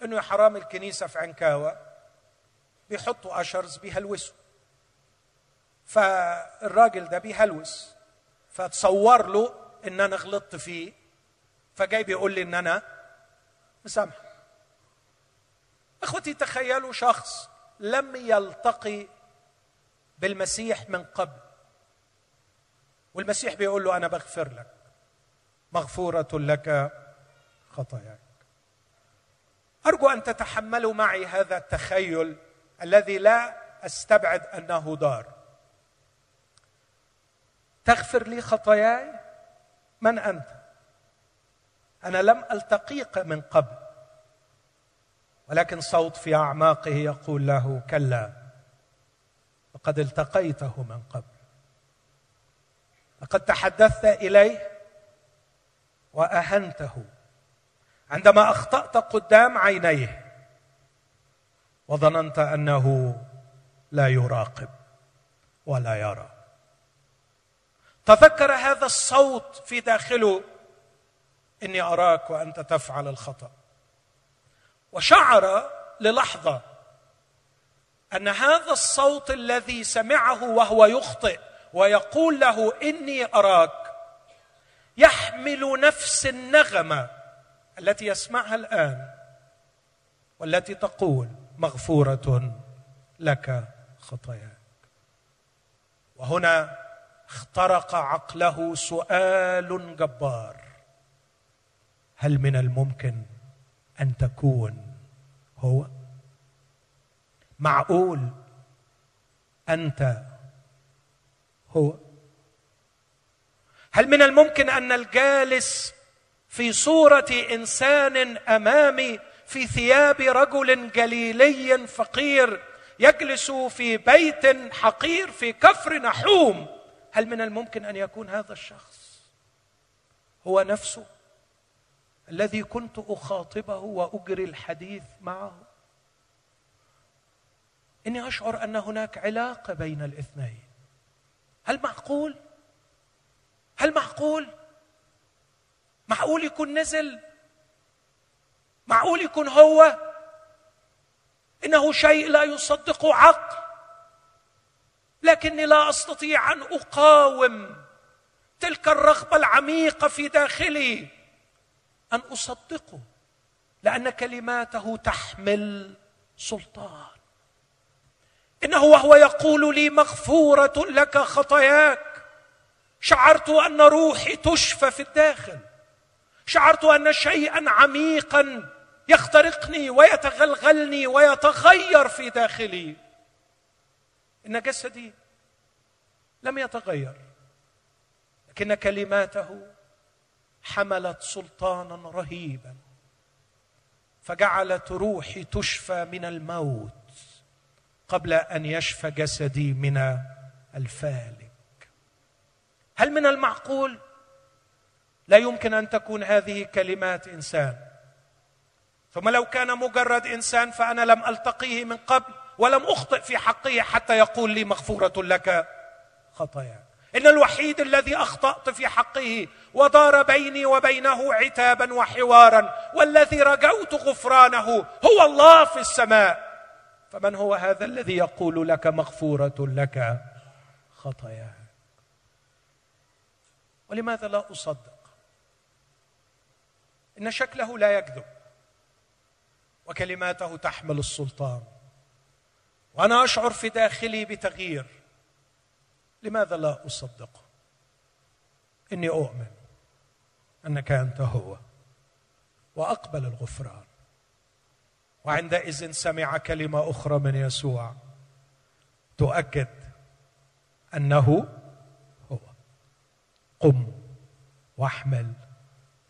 إنه يا حرام الكنيسة في عنكاوة بيحطوا أشرز بيهلوسوا. فالراجل ده بيهلوس. فتصور له إن أنا غلطت فيه. فجاي بيقول لي إن أنا مسامح. إخوتي تخيلوا شخص لم يلتقي بالمسيح من قبل. والمسيح بيقول له أنا بغفر لك. مغفورة لك خطاياك. أرجو أن تتحملوا معي هذا التخيل الذي لا أستبعد أنه دار. تغفر لي خطاياي؟ من أنت؟ أنا لم ألتقيك من قبل. ولكن صوت في أعماقه يقول له كلا. لقد التقيته من قبل. لقد تحدثت إليه وأهنته عندما أخطأت قدام عينيه وظننت أنه لا يراقب ولا يرى. تذكر هذا الصوت في داخله إني أراك وأنت تفعل الخطأ. وشعر للحظة أن هذا الصوت الذي سمعه وهو يخطئ ويقول له إني أراك يحمل نفس النغمة التي يسمعها الآن والتي تقول مغفورة لك خطاياك. وهنا اخترق عقله سؤال جبار. هل من الممكن أن تكون هو؟ معقول أنت هو؟ هل من الممكن أن الجالس في صورة إنسان أمامي في ثياب رجل جليلي فقير يجلس في بيت حقير في كفر نحوم؟ هل من الممكن أن يكون هذا الشخص هو نفسه الذي كنت أخاطبه وأجري الحديث معه؟ إني أشعر أن هناك علاقة بين الاثنين. هل معقول؟ هل معقول؟ معقول يكون نزل؟ معقول يكون هو؟ إنه شيء لا يصدقه عقل. لكني لا أستطيع أن أقاوم تلك الرغبة العميقة في داخلي. أن أصدقه لأن كلماته تحمل سلطان. إنه وهو يقول لي مغفورة لك خطاياك. شعرت أن روحي تشفى في الداخل. شعرت أن شيئا عميقا يخترقني ويتغلغلني ويتغير في داخلي. إن جسدي لم يتغير لكن كلماته حملت سلطانا رهيبا فجعلت روحي تشفى من الموت. قبل أن يشفى جسدي من الفالك. هل من المعقول؟ لا يمكن أن تكون هذه كلمات إنسان. ثم لو كان مجرد إنسان فأنا لم ألتقيه من قبل ولم أخطئ في حقه حتى يقول لي مغفورة لك خطاياك إن الوحيد الذي أخطأت في حقه ودار بيني وبينه عتابا وحوارا والذي رجوت غفرانه هو الله في السماء. فمن هو هذا الذي يقول لك مغفورة لك؟ خطاياك. ولماذا لا أصدق؟ إن شكله لا يكذب وكلماته تحمل السلطان وأنا أشعر في داخلي بتغيير. لماذا لا اصدقه إني أؤمن أنك أنت هو وأقبل الغفران. وعندئذ سمع كلمة أخرى من يسوع تؤكد أنه هو. قم واحمل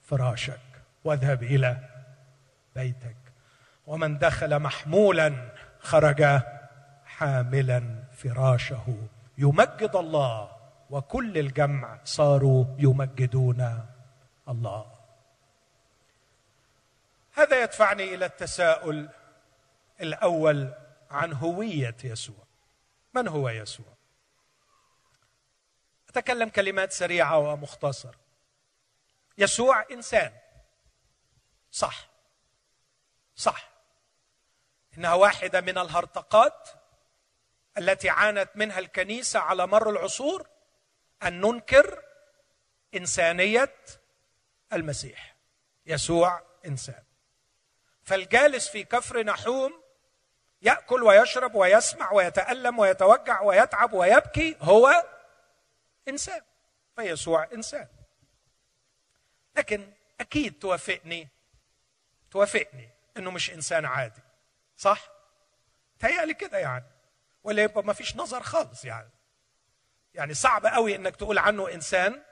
فراشك واذهب إلى بيتك. ومن دخل محمولا خرج حاملا فراشه. يمجد الله وكل الجمع صاروا يمجدون الله. هذا يدفعني إلى التساؤل الأول عن هوية يسوع. من هو يسوع؟ أتكلم كلمات سريعة ومختصره يسوع إنسان. صح. صح. إنها واحدة من الهرطقات التي عانت منها الكنيسة على مر العصور أن ننكر إنسانية المسيح. يسوع إنسان. فالجالس في كفر نحوم يأكل ويشرب ويسمع ويتألم ويتوجع ويتعب ويبكي هو إنسان فيسوع إنسان. لكن أكيد توافقني توافقني إنه مش إنسان عادي صح؟ تهيألي كده يعني ولا يبقى ما فيش نظر خالص يعني. يعني صعب قوي إنك تقول عنه إنسان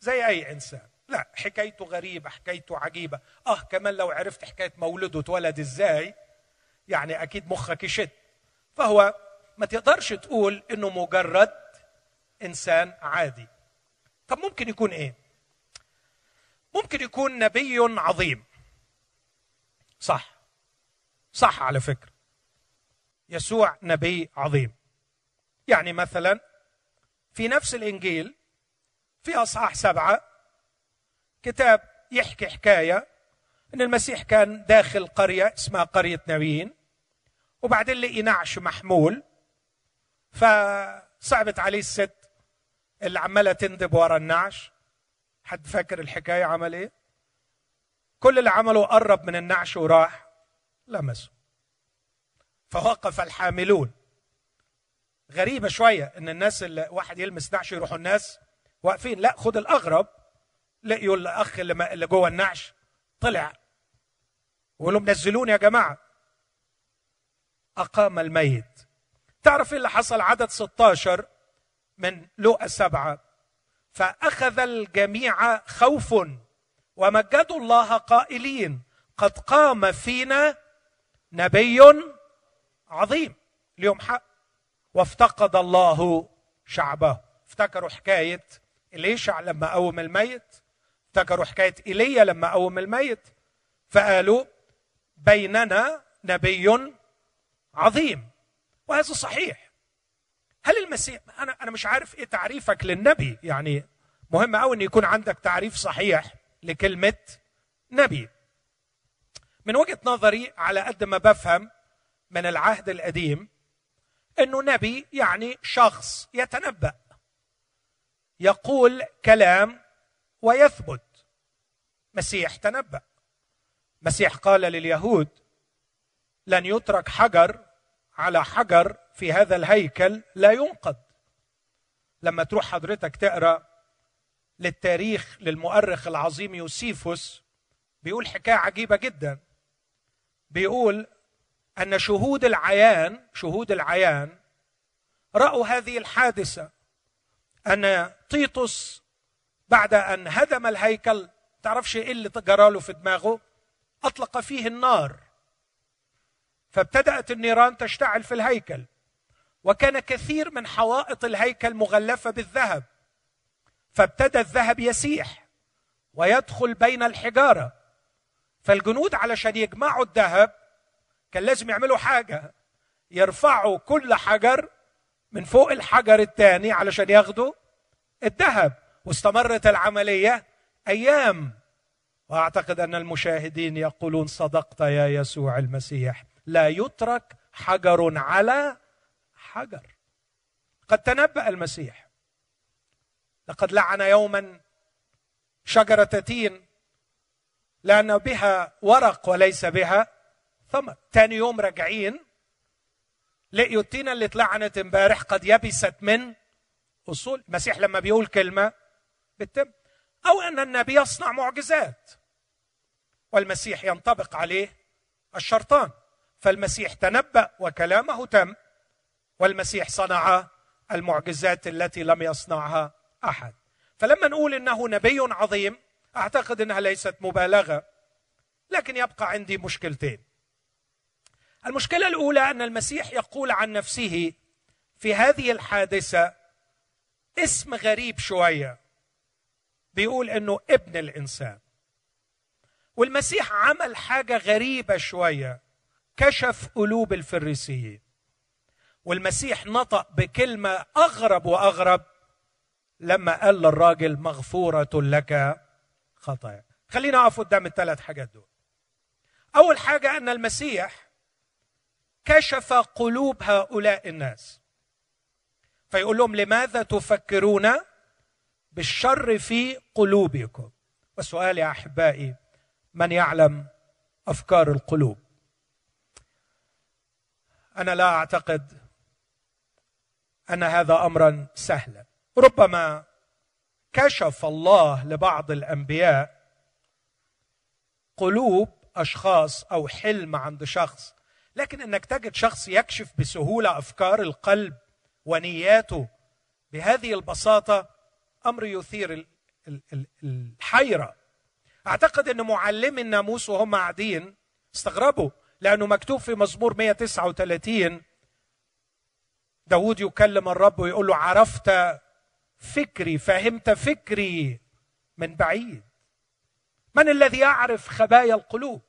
زي أي إنسان. لا حكايته غريبة حكايته عجيبة. آه كمان لو عرفت حكاية مولده اتولد إزاي يعني أكيد مخك يشد. فهو ما تقدرش تقول إنه مجرد إنسان عادي. طب ممكن يكون إيه؟ ممكن يكون نبي عظيم. صح. صح على فكرة. يسوع نبي عظيم. يعني مثلا في نفس الإنجيل في أصحاح سبعة كتاب يحكي حكاية إن المسيح كان داخل قرية اسمها قرية نبيين وبعدين لقي نعش محمول فصعبت عليه الست اللي عمالة تندب ورا النعش. حد فاكر الحكاية عمل إيه؟ كل اللي عمله قرب من النعش وراح لمسه. فوقف الحاملون. غريبة شوية إن الناس اللي واحد يلمس نعش يروحوا الناس واقفين. لا خد الأغرب. لقيوا الأخ اللي, جوه النعش طلع. وقالوا نزلوني يا جماعة. أقام الميت. تعرف إيه اللي حصل؟ عدد 16 من لوقا سبعة فأخذ الجميع خوف ومجدوا الله قائلين قد قام فينا نبي عظيم. اليوم حق. وافتقد الله شعبه. افتكروا حكاية إليشع لما قوم الميت؟ افتكروا حكاية إيليا لما قوم الميت فقالوا بيننا نبي عظيم وهذا صحيح. هل المسيح أنا أنا مش عارف إيه تعريفك للنبي يعني مهم قوي إن يكون عندك تعريف صحيح لكلمة نبي. من وجهة نظري على قد ما بفهم من العهد القديم إنه نبي يعني شخص يتنبأ يقول كلام ويثبت. مسيح تنبأ. مسيح قال لليهود لن يترك حجر على حجر في هذا الهيكل لا ينقض. لما تروح حضرتك تقرأ للتاريخ للمؤرخ العظيم يوسيفوس بيقول حكاية عجيبة جدا. بيقول أن شهود العيان شهود العيان رأوا هذه الحادثة أن تيتوس بعد أن هدم الهيكل تعرفش إيه اللي جرى له في دماغه؟ أطلق فيه النار. فابتدأت النيران تشتعل في الهيكل وكان كثير من حوائط الهيكل مغلفة بالذهب. فابتدى الذهب يسيح ويدخل بين الحجارة. فالجنود علشان يجمعوا الذهب كان لازم يعملوا حاجة يرفعوا كل حجر من فوق الحجر الثاني علشان ياخدوا الذهب. واستمرت العملية أيام. وأعتقد أن المشاهدين يقولون صدقت يا يسوع المسيح. لا يترك حجر على حجر. قد تنبأ المسيح. لقد لعن يوما شجرة تين لأن بها ورق وليس بها ثمر. تاني يوم راجعين لقيوا التينة اللي اتلعنت امبارح قد يبست من أصول. المسيح لما بيقول كلمة بتتم أو أن النبي يصنع معجزات. والمسيح ينطبق عليه الشرطان. فالمسيح تنبأ وكلامه تم والمسيح صنع المعجزات التي لم يصنعها أحد. فلما نقول إنه نبي عظيم أعتقد إنها ليست مبالغة لكن يبقى عندي مشكلتين. المشكلة الأولى أن المسيح يقول عن نفسه في هذه الحادثة اسم غريب شوية. بيقول إنه ابن الإنسان. والمسيح عمل حاجة غريبة شوية. كشف قلوب الفريسيين. والمسيح نطق بكلمة أغرب وأغرب لما قال للراجل مغفورة لك خطايا خلينا أقف قدام الثلاث حاجات دول. أول حاجة أن المسيح كشف قلوب هؤلاء الناس. فيقول لهم لماذا تفكرون بالشر في قلوبكم. والسؤال يا أحبائي من يعلم أفكار القلوب؟ أنا لا أعتقد أن هذا امرا سهلا. ربما كشف الله لبعض الأنبياء قلوب أشخاص أو حلم عند شخص لكن إنك تجد شخص يكشف بسهولة أفكار القلب ونياته بهذه البساطة أمر يثير الحيرة. أعتقد إن معلمي الناموس وهم قاعدين استغربوا لأنه مكتوب في مزمور 139 داود يكلم الرب ويقول له عرفت فكري فهمت فكري من بعيد. من الذي يعرف خبايا القلوب؟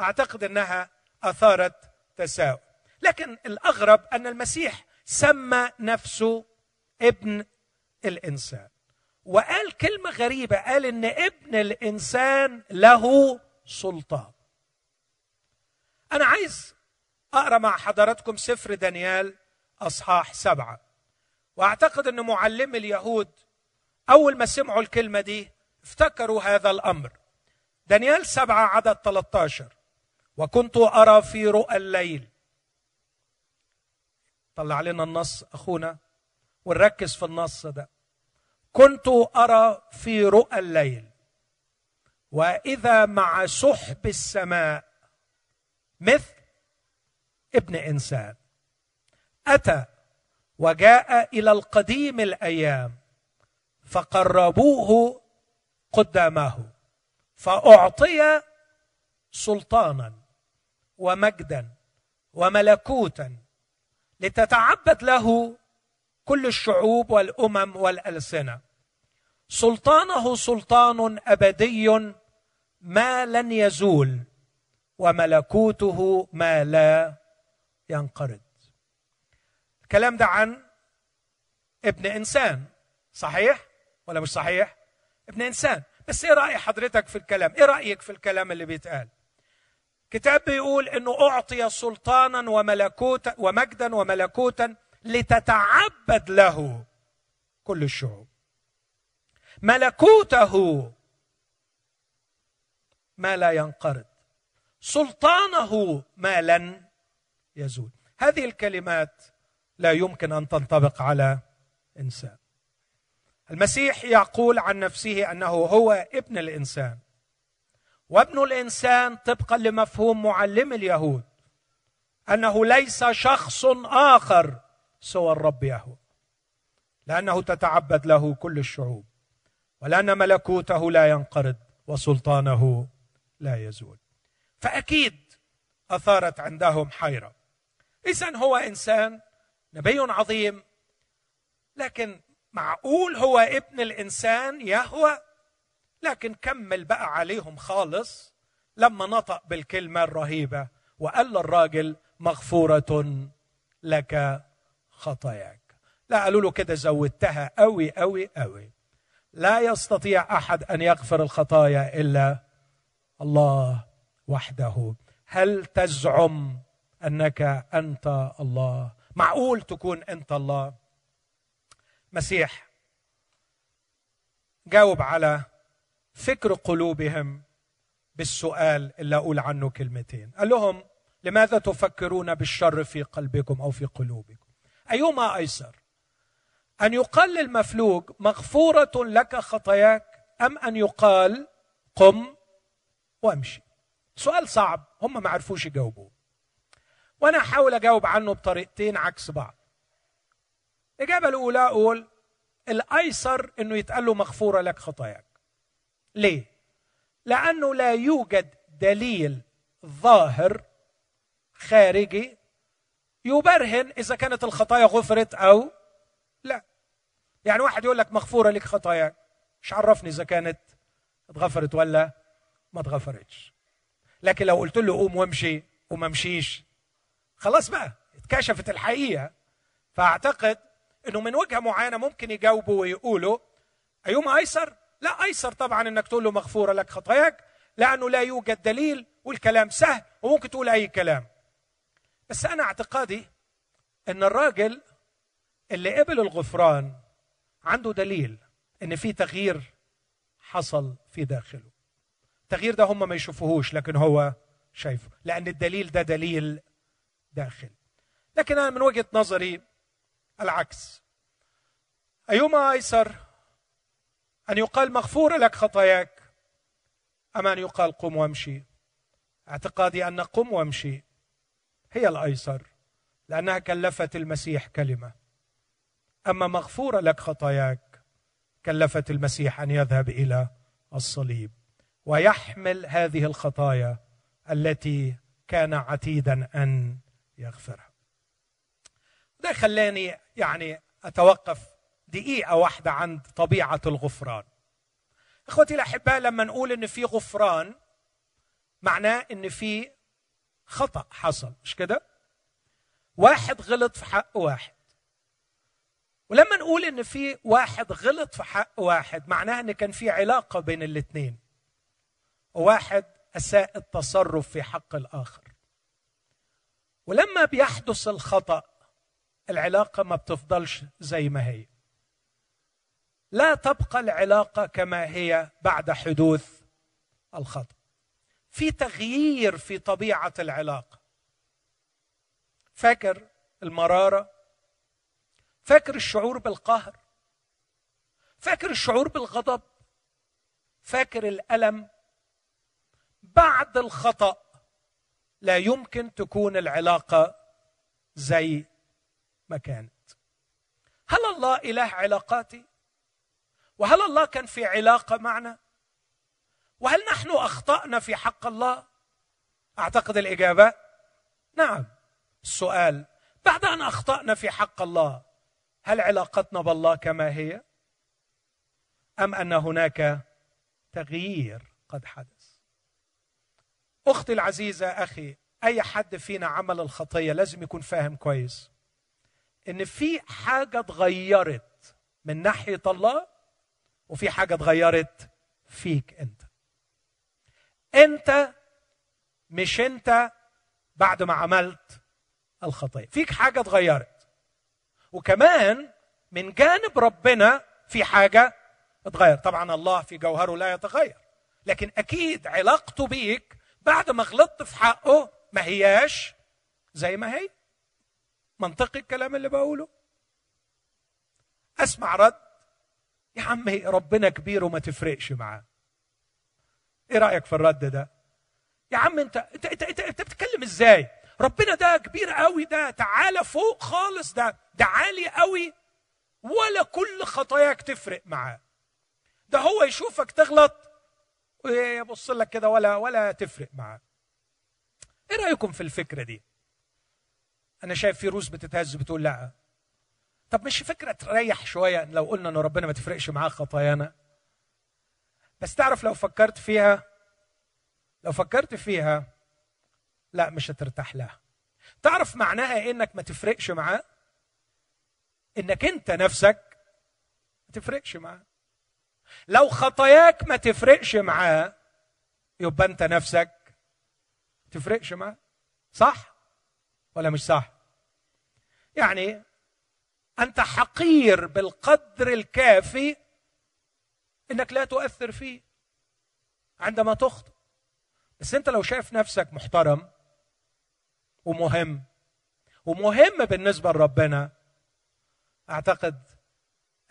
أعتقد إنها أثارت تساؤل. لكن الأغرب أن المسيح سمى نفسه ابن الإنسان. وقال كلمة غريبة قال إن ابن الإنسان له سلطان. أنا عايز أقرأ مع حضراتكم سفر دانيال أصحاح سبعة. وأعتقد إن معلمي اليهود أول ما سمعوا الكلمة دي افتكروا هذا الأمر. دانيال سبعة عدد 13 وكنت أرى في رؤى الليل. طلع لنا النص أخونا. ونركز في النص ده. كنت أرى في رؤى الليل وإذا مع سحب السماء مثل ابن إنسان أتى وجاء إلى القديم الأيام فقربوه قدامه فأعطي سلطانا ومجدا وملكوتا لتتعبد له كل الشعوب والأمم والألسنة. سلطانه سلطان أبدي ما لن يزول وملكوته ما لا ينقرض. الكلام ده عن ابن إنسان. صحيح ولا مش صحيح؟ ابن إنسان. بس إيه رأي حضرتك في الكلام؟ إيه رأيك في الكلام اللي بيتقال؟ كتاب بيقول إنه أعطي سلطانا وملكوتا ومجدا وملكوتا لتتعبد له كل الشعوب. ملكوته ما لا ينقرض. سلطانه ما لن يزول. هذه الكلمات لا يمكن أن تنطبق على إنسان. المسيح يقول عن نفسه أنه هو ابن الإنسان. وابن الإنسان طبقا لمفهوم معلم اليهود. أنه ليس شخص آخر سوى الرب يهوه لأنه تتعبد له كل الشعوب ولأن ملكوته لا ينقرض وسلطانه لا يزول. فأكيد أثارت عندهم حيرة. اذا هو إنسان نبي عظيم لكن معقول هو ابن الإنسان يهوى لكن كمل بقى عليهم خالص لما نطق بالكلمة الرهيبة وقال للراجل مغفورة لك خطاياك. لا قالوا له كده زودتها قوي قوي قوي لا يستطيع أحد أن يغفر الخطايا إلا الله وحده. هل تزعم أنك أنت الله؟ معقول تكون أنت الله؟ مسيح جاوب على فكر قلوبهم بالسؤال اللي أقول عنه كلمتين. قال لهم لماذا تفكرون بالشر في قلبكم أو في قلوبكم؟ أيهما أيسر؟ أن يقال للمفلوج مغفورة لك خطاياك أم أن يقال قم وامشي؟ سؤال صعب هم ما عرفوش يجاوبوه. وأنا أحاول أجاوب عنه بطريقتين عكس بعض. الإجابة الأولى أقول الأيسر إنه يتقال له مغفورة لك خطاياك. ليه؟ لأنه لا يوجد دليل ظاهر خارجي يبرهن إذا كانت الخطايا غفرت أو لا. يعني واحد يقول لك مغفورة لك خطاياك مش عرفني إذا كانت اتغفرت ولا ما اتغفرتش؟ لكن لو قلت له قوم وامشي وما مشيش خلاص بقى اتكشفت الحقيقة. فأعتقد إنه من وجهة معينة ممكن يجاوبوا ويقولوا ايهما أيسر؟ لا أيسر طبعا إنك تقول له مغفورة لك خطاياك لأنه لا يوجد دليل والكلام سهل وممكن تقول أي كلام. بس أنا اعتقادي إن الراجل اللي قبل الغفران عنده دليل إن في تغيير حصل في داخله. التغيير ده هم ما يشوفوهوش لكن هو شايفه لأن الدليل ده دليل داخل. لكن أنا من وجهة نظري العكس. أيما أيسر أن يقال مغفور لك خطاياك أم أن يقال قم وامشي؟ اعتقادي أن قم وامشي. هي الأيسر لأنها كلفت المسيح كلمة. أما مغفورة لك خطاياك كلفت المسيح أن يذهب إلى الصليب. ويحمل هذه الخطايا التي كان عتيدا أن يغفرها. ده خلاني يعني أتوقف دقيقة واحدة عند طبيعة الغفران. إخوتي الأحباء لما نقول إن في غفران معناه إن في خطأ حصل مش كده؟ واحد غلط في حق واحد. ولما نقول إن في واحد غلط في حق واحد معناها إن كان في علاقة بين الاثنين وواحد أساء التصرف في حق الآخر. ولما بيحدث الخطأ العلاقة ما بتفضلش زي ما هي. لا تبقى العلاقة كما هي بعد حدوث الخطأ. في تغيير في طبيعة العلاقه فاكر المرارة؟ فاكر الشعور بالقهر؟ فاكر الشعور بالغضب؟ فاكر الألم؟ بعد الخطأ لا يمكن تكون العلاقة زي ما كانت. هل الله إله علاقاتي؟ وهل الله كان في علاقة معنا؟ وهل نحن أخطأنا في حق الله؟ أعتقد الإجابة نعم. السؤال بعد أن أخطأنا في حق الله هل علاقتنا بالله كما هي؟ أم أن هناك تغيير قد حدث؟ أختي العزيزة أخي أي حد فينا عمل الخطية لازم يكون فاهم كويس إن في حاجة اتغيرت من ناحية الله وفي حاجة اتغيرت فيك أنت. أنت مش أنت بعد ما عملت الخطيه فيك حاجة اتغيرت. وكمان من جانب ربنا في حاجة اتغير. طبعا الله في جوهره لا يتغير. لكن أكيد علاقته بيك بعد ما غلطت في حقه ما هياش زي ما هي. منطقي الكلام اللي بقوله. أسمع رد. يا عمي ربنا كبير وما تفرقش معاه. إيه رأيك في الرد ده؟ يا عم انت انت انت, انت, أنت بتتكلم إزاي؟ ربنا ده كبير قوي ده تعالى فوق خالص ده ده عالي قوي ولا كل خطاياك تفرق معاه. ده هو يشوفك تغلط ويبص لك كده ولا ولا تفرق معاه. إيه رأيكم في الفكرة دي؟ أنا شايف في روس بتتهز بتقول لأ. طب مش فكرة تريح شوية لو قلنا إن ربنا ما تفرقش معاه خطايانا؟ بس تعرف لو فكرت فيها لو فكرت فيها لا مش هترتاح لها. تعرف معناها إيه إنك ما تفرقش معاه؟ إنك أنت نفسك ما تفرقش معاه. لو خطاياك ما تفرقش معاه يبقى أنت نفسك ما تفرقش معاه. صح ولا مش صح؟ يعني أنت حقير بالقدر الكافي إنك لا تؤثر فيه عندما تخطئ. بس أنت لو شايف نفسك محترم ومهم ومهم بالنسبة لربنا أعتقد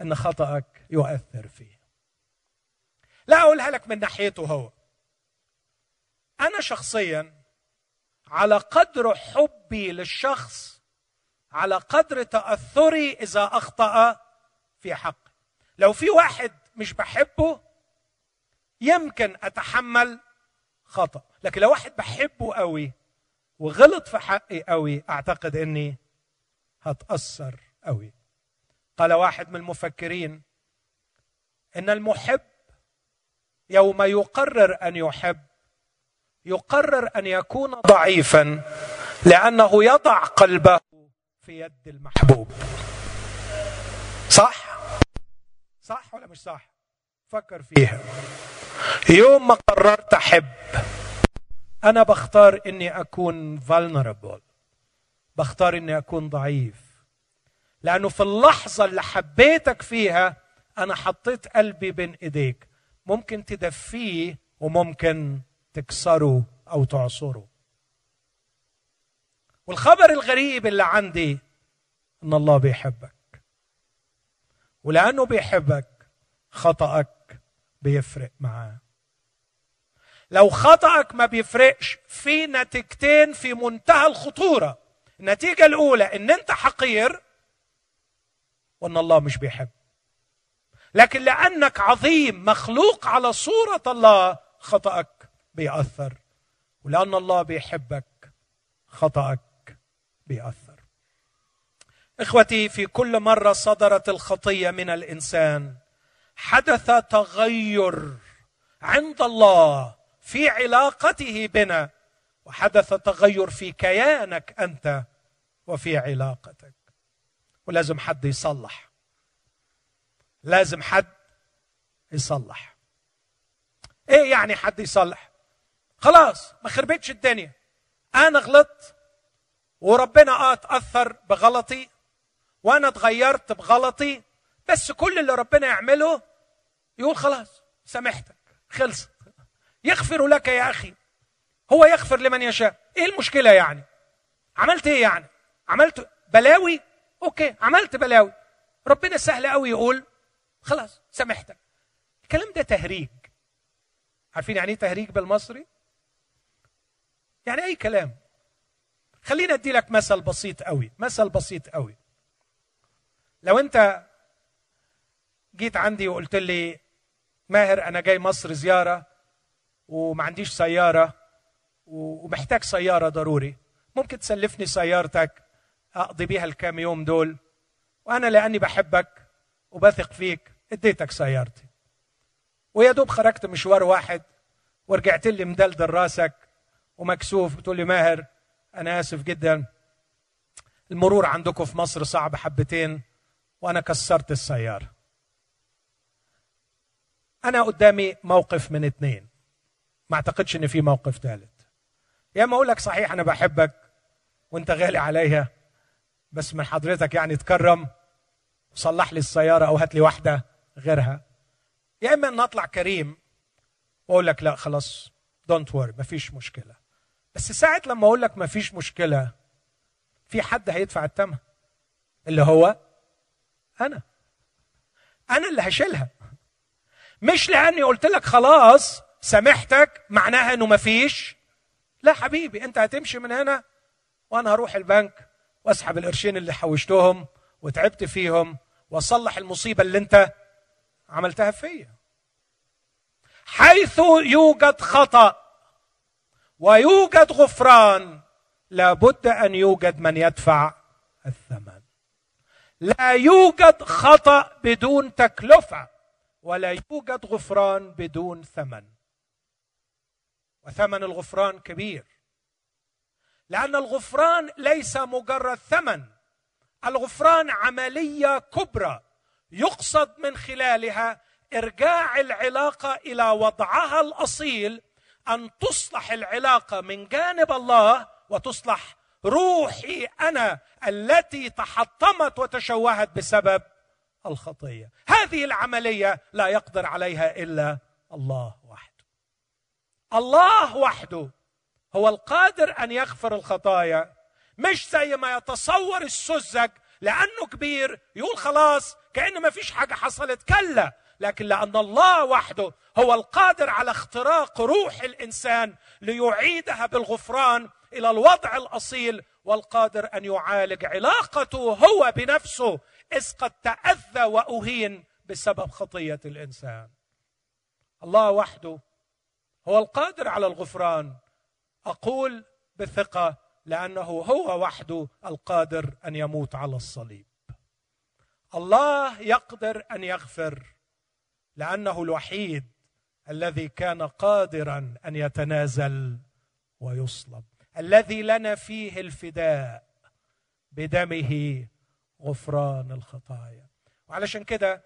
إن خطأك يؤثر فيه. لا أقولها لك من ناحيته هو. أنا شخصيا على قدر حبي للشخص على قدر تأثري إذا أخطأ في حقي. لو في واحد مش بحبه يمكن أتحمل خطأ. لكن لو واحد بحبه قوي وغلط في حقي قوي أعتقد إني هتأثر قوي. قال واحد من المفكرين إن المحب يوم يقرر أن يحب يقرر أن يكون ضعيفا لأنه يضع قلبه في يد المحبوب. صح؟ صح ولا مش صح؟ فكر فيها. يوم ما قررت أحب أنا بختار إني أكون vulnerable. بختار إني أكون ضعيف. لأنه في اللحظة اللي حبيتك فيها أنا حطيت قلبي بين إيديك. ممكن تدفيه وممكن تكسره أو تعصره. والخبر الغريب اللي عندي إن الله بيحبك. ولأنه بيحبك خطأك بيفرق معاه. لو خطأك ما بيفرقش في نتيجتين في منتهى الخطورة. النتيجة الأولى إن أنت حقير وإن الله مش بيحب. لكن لأنك عظيم مخلوق على صورة الله خطأك بيأثر. ولأن الله بيحبك خطأك بيأثر. إخوتي في كل مرة صدرت الخطية من الإنسان حدث تغير عند الله في علاقته بنا وحدث تغير في كيانك أنت وفي علاقتك. ولازم حد يصلح. لازم حد يصلح. إيه يعني حد يصلح؟ خلاص ما خربتش الدنيا. أنا غلطت وربنا آه تأثر بغلطي وأنا اتغيرت بغلطي بس كل اللي ربنا يعمله يقول خلاص سامحتك خلصت. يغفر لك يا أخي. هو يغفر لمن يشاء. إيه المشكلة يعني؟ عملت إيه يعني؟ عملت بلاوي؟ أوكي عملت بلاوي. ربنا سهل قوي يقول خلاص سامحتك. الكلام ده تهريج. عارفين يعني إيه تهريج بالمصري؟ يعني أي كلام. خليني أدي لك مثل بسيط قوي مثل بسيط قوي لو أنت جيت عندي وقلت لي ماهر أنا جاي مصر زيارة وما عنديش سيارة ومحتاج سيارة ضروري. ممكن تسلفني سيارتك أقضي بيها الكام يوم دول. وأنا لأني بحبك وبثق فيك اديتك سيارتي. ويا دوب خرجت مشوار واحد ورجعت لي مدلدل راسك ومكسوف. بتقول لي ماهر أنا آسف جدا. المرور عندكم في مصر صعب حبتين وأنا كسرت السيارة. أنا قدامي موقف من اثنين. ما أعتقدش إن في موقف ثالث. يا اما أقول لك صحيح أنا بحبك وأنت غالي عليا بس من حضرتك يعني تكرم صلح لي السيارة أو هات لي واحدة غيرها. يا إما إن أطلع كريم واقول لك لا خلاص دونت وري مفيش مشكلة. بس ساعة لما أقول لك مفيش مشكلة في حد هيدفع الثمن اللي هو أنا. أنا اللي هشيلها. مش لأني قلت لك خلاص سامحتك معناها إنه مفيش. لا حبيبي أنت هتمشي من هنا وأنا هروح البنك وأسحب القرشين اللي حوشتهم وتعبت فيهم وأصلح المصيبة اللي أنت عملتها فيا. حيث يوجد خطأ ويوجد غفران لابد أن يوجد من يدفع الثمن. لا يوجد خطأ بدون تكلفة. ولا يوجد غفران بدون ثمن. وثمن الغفران كبير. لأن الغفران ليس مجرد ثمن. الغفران عملية كبرى يقصد من خلالها إرجاع العلاقة إلى وضعها الأصيل أن تصلح العلاقة من جانب الله وتصلح روحي أنا التي تحطمت وتشوهت بسبب الخطية. هذه العملية لا يقدر عليها إلا الله وحده الله وحده هو القادر أن يغفر الخطايا مش زي ما يتصور السذج لأنه كبير يقول خلاص كأن ما فيش حاجة حصلت كلا. لكن لأن الله وحده هو القادر على اختراق روح الإنسان ليعيدها بالغفران إلى الوضع الأصيل والقادر أن يعالج علاقته هو بنفسه إذ قد تأذى وأهين بسبب خطية الإنسان. الله وحده هو القادر على الغفران. أقول بثقة لأنه هو وحده القادر أن يموت على الصليب. الله يقدر أن يغفر لأنه الوحيد الذي كان قادرا أن يتنازل ويصلب. الذي لنا فيه الفداء بدمه غفران الخطايا. وعلشان كده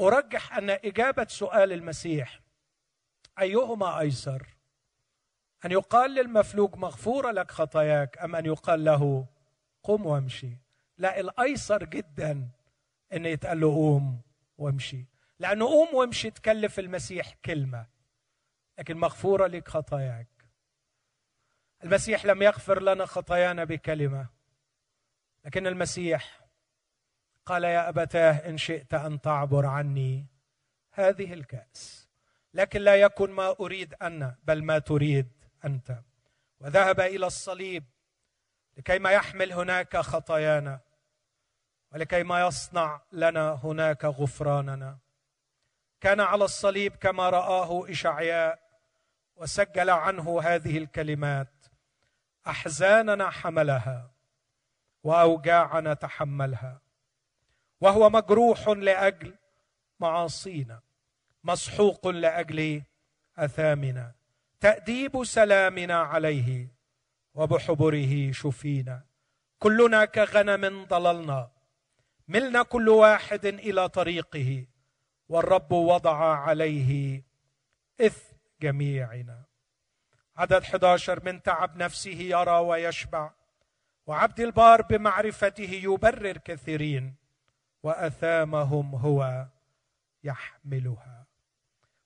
أرجح أن إجابة سؤال المسيح أيهما أيسر؟ أن يقال للمفلوج مغفورة لك خطاياك أم أن يقال له قم وامشي؟ لا الأيسر جدا إن يتقال له قوم وامشي. لأنه قوم وامشي تكلف المسيح كلمة لكن مغفورة لك خطاياك. المسيح لم يغفر لنا خطايانا بكلمة لكن المسيح قال يا أبتاه إن شئت أن تعبر عني هذه الكأس. لكن لا يكن ما أريد أنا بل ما تريد أنت. وذهب إلى الصليب. لكي ما يحمل هناك خطايانا. ولكي ما يصنع لنا هناك غفراننا. كان على الصليب كما رآه إشعياء وسجل عنه هذه الكلمات. أحزاننا حملها وأوجاعنا تحملها. وهو مجروح لأجل معاصينا مسحوق لأجل أثامنا تأديب سلامنا عليه وبحبره شفينا. كلنا كغنم ضللنا ملنا كل واحد إلى طريقه والرب وضع عليه اثم جميعنا. عدد 11 من تعب نفسه يرى ويشبع وعبد البار بمعرفته يبرر كثيرين. وأثامهم هو يحملها.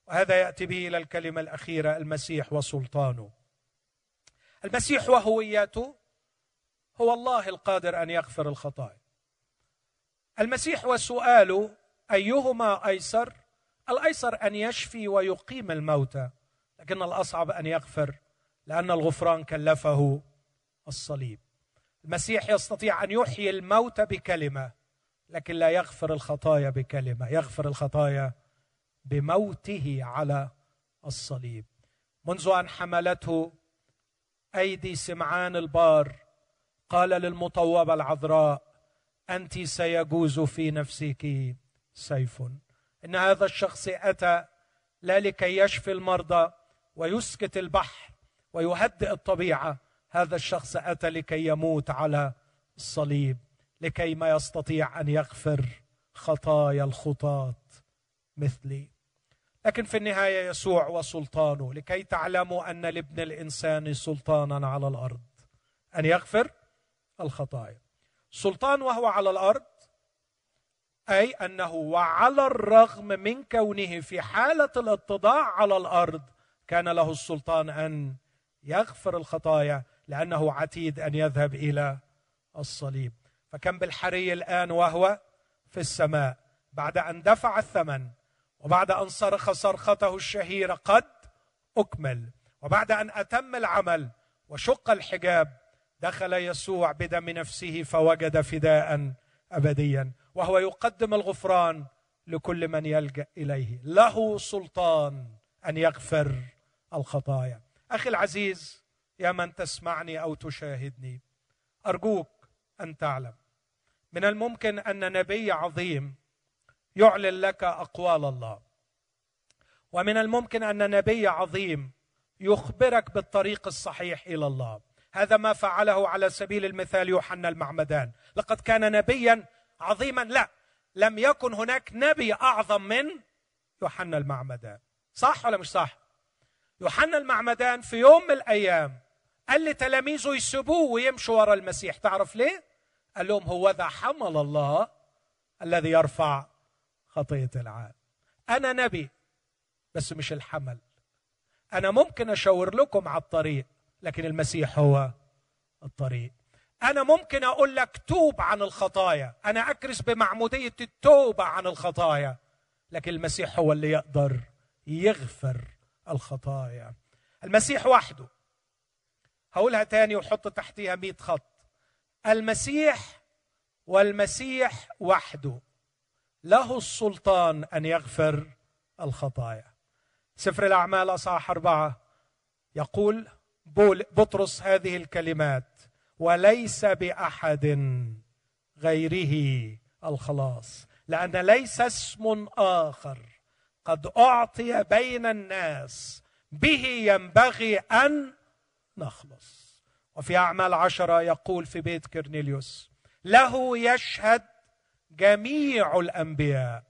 وهذا يأتي به إلى الكلمة الأخيرة المسيح وسلطانه. المسيح وهويته هو الله القادر أن يغفر الخطايا. المسيح وسؤاله أيهما أيسر؟ الأيسر أن يشفي ويقيم الموتى لكن الأصعب أن يغفر لأن الغفران كلفه الصليب. المسيح يستطيع أن يحيي الموت بكلمة لكن لا يغفر الخطايا بكلمة يغفر الخطايا بموته على الصليب. منذ أن حملته أيدي سمعان البار قال للمطوبه العذراء أنت سيجوز في نفسك سيف. إن هذا الشخص أتى لا لكي يشفي المرضى ويسكت البحر ويهدئ الطبيعة هذا الشخص أتى لكي يموت على الصليب. لكي ما يستطيع أن يغفر خطايا الخطاة مثلي. لكن في النهاية يسوع وسلطانه لكي تعلموا أن لابن الإنسان سلطانا على الأرض أن يغفر الخطايا. سلطان وهو على الأرض أي أنه وعلى الرغم من كونه في حالة الاتضاع على الأرض كان له السلطان أن يغفر الخطايا لأنه عتيد أن يذهب إلى الصليب. فكم بالحري الآن وهو في السماء؟ بعد أن دفع الثمن وبعد أن صرخ صرخته الشهيرة قد أكمل وبعد أن أتم العمل وشق الحجاب دخل يسوع بدم نفسه فوجد فداء ابديا وهو يقدم الغفران لكل من يلجأ إليه. له سلطان أن يغفر الخطايا. أخي العزيز يا من تسمعني أو تشاهدني أرجوك أن تعلم. من الممكن أن نبي عظيم يعلن لك أقوال الله. ومن الممكن أن نبي عظيم يخبرك بالطريق الصحيح إلى الله. هذا ما فعله على سبيل المثال يوحنا المعمدان. لقد كان نبيا عظيما. لا لم يكن هناك نبي أعظم من يوحنا المعمدان. صح ولا مش صح؟ يوحنا المعمدان في يوم من الأيام قال لتلاميذه يسيبوه ويمشوا ورا المسيح. تعرف ليه؟ قال لهم هو ذا حمل الله الذي يرفع خطية العالم. أنا نبي بس مش الحمل. أنا ممكن أشاور لكم على الطريق لكن المسيح هو الطريق. أنا ممكن أقول لك توب عن الخطايا. أنا أكرس بمعمودية التوبة عن الخطايا. لكن المسيح هو اللي يقدر يغفر الخطايا. المسيح وحده. هقولها تاني وحط تحتيها مئة خط. المسيح والمسيح وحده. له السلطان أن يغفر الخطايا. سفر الأعمال أصحاح أربعة يقول بطرس هذه الكلمات وليس بأحد غيره الخلاص لأن ليس اسم آخر قد أعطي بين الناس به ينبغي أن نخلص. وفي أعمال عشرة يقول في بيت كرنيليوس له يشهد جميع الأنبياء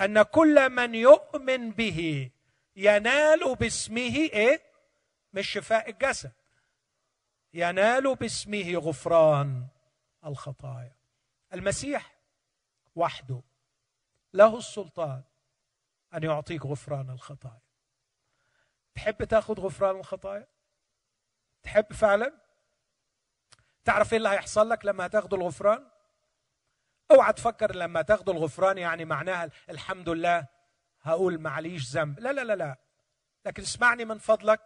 أن كل من يؤمن به ينال باسمه إيه؟ مش شفاء الجسد. ينال باسمه غفران الخطايا. المسيح وحده له السلطان أن يعطيك غفران الخطايا. تحب تاخذ غفران الخطايا؟ تحب فعلا؟ تعرف إيه اللي هيحصل لك لما تاخذ الغفران؟ أوعى تفكر لما تاخذ الغفران يعني معناها الحمد لله هقول معليش ذنب. لا لا لا لا. لكن اسمعني من فضلك.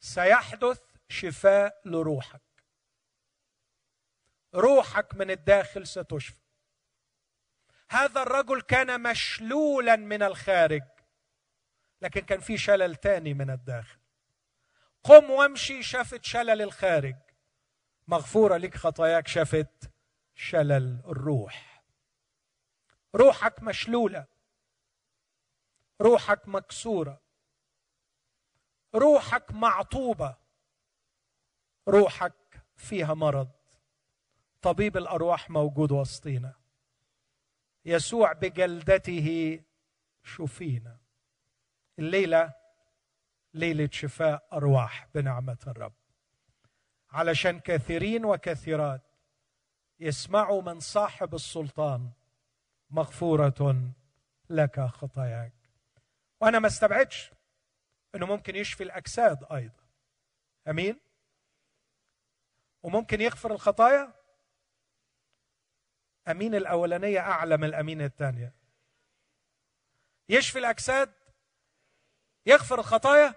سيحدث شفاء لروحك. روحك من الداخل ستشفى. هذا الرجل كان مشلولا من الخارج لكن كان في شلل تاني من الداخل. قم وامشي شافت شلل الخارج. مغفورة لك خطاياك شافت شلل الروح. روحك مشلولة. روحك مكسورة. روحك معطوبة. روحك فيها مرض. طبيب الأرواح موجود وسطينا. يسوع بجلدته شفينا. الليلة ليلة شفاء أرواح بنعمة الرب. علشان كثيرين وكثيرات يسمعوا من صاحب السلطان مغفورة لك خطاياك. وأنا ما استبعدش إنه ممكن يشفي الأجساد أيضا. أمين؟ وممكن يغفر الخطايا؟ أمين الأولانية أعلى من الأمين الثانية. يشفي الأجساد؟ يغفر الخطايا؟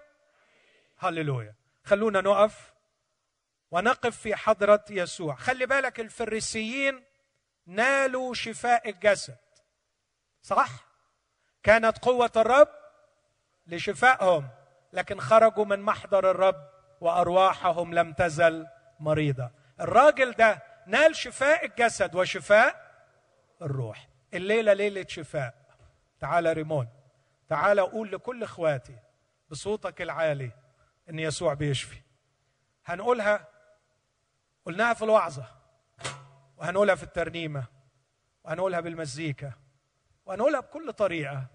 هللويا. خلونا نقف ونقف في حضرة يسوع. خلي بالك الفريسيين نالوا شفاء الجسد. صح؟ كانت قوة الرب لشفائهم لكن خرجوا من محضر الرب وأرواحهم لم تزل مريضة. الراجل ده نال شفاء الجسد وشفاء الروح. الليلة ليلة شفاء. تعال ريمون. تعال أقول لكل إخواتي بصوتك العالي إن يسوع بيشفي. هنقولها قلناها في الوعظة وهنقولها في الترنيمة وهنقولها بالمزيكا وهنقولها بكل طريقة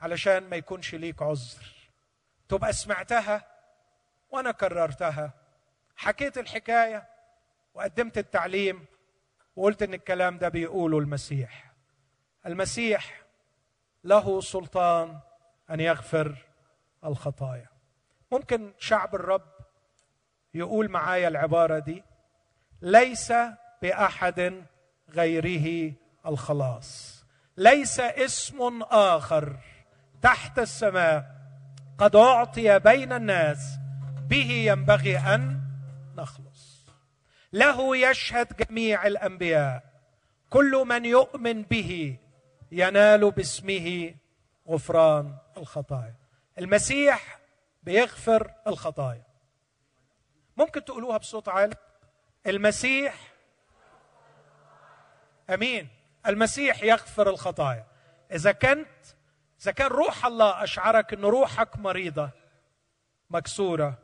علشان ما يكونش ليك عذر. تبقى سمعتها وأنا كررتها حكيت الحكاية وقدمت التعليم وقلت إن الكلام ده بيقوله المسيح. المسيح له سلطان أن يغفر الخطايا. ممكن شعب الرب يقول معايا العبارة دي ليس بأحد غيره الخلاص. ليس اسم آخر تحت السماء قد أعطي بين الناس به ينبغي أن نخلص. له يشهد جميع الأنبياء كل من يؤمن به ينال باسمه غفران الخطايا. المسيح بيغفر الخطايا. ممكن تقولوها بصوت عالي. المسيح آمين. المسيح يغفر الخطايا. إذا كنت إذا كان روح الله أشعرك إن روحك مريضة مكسورة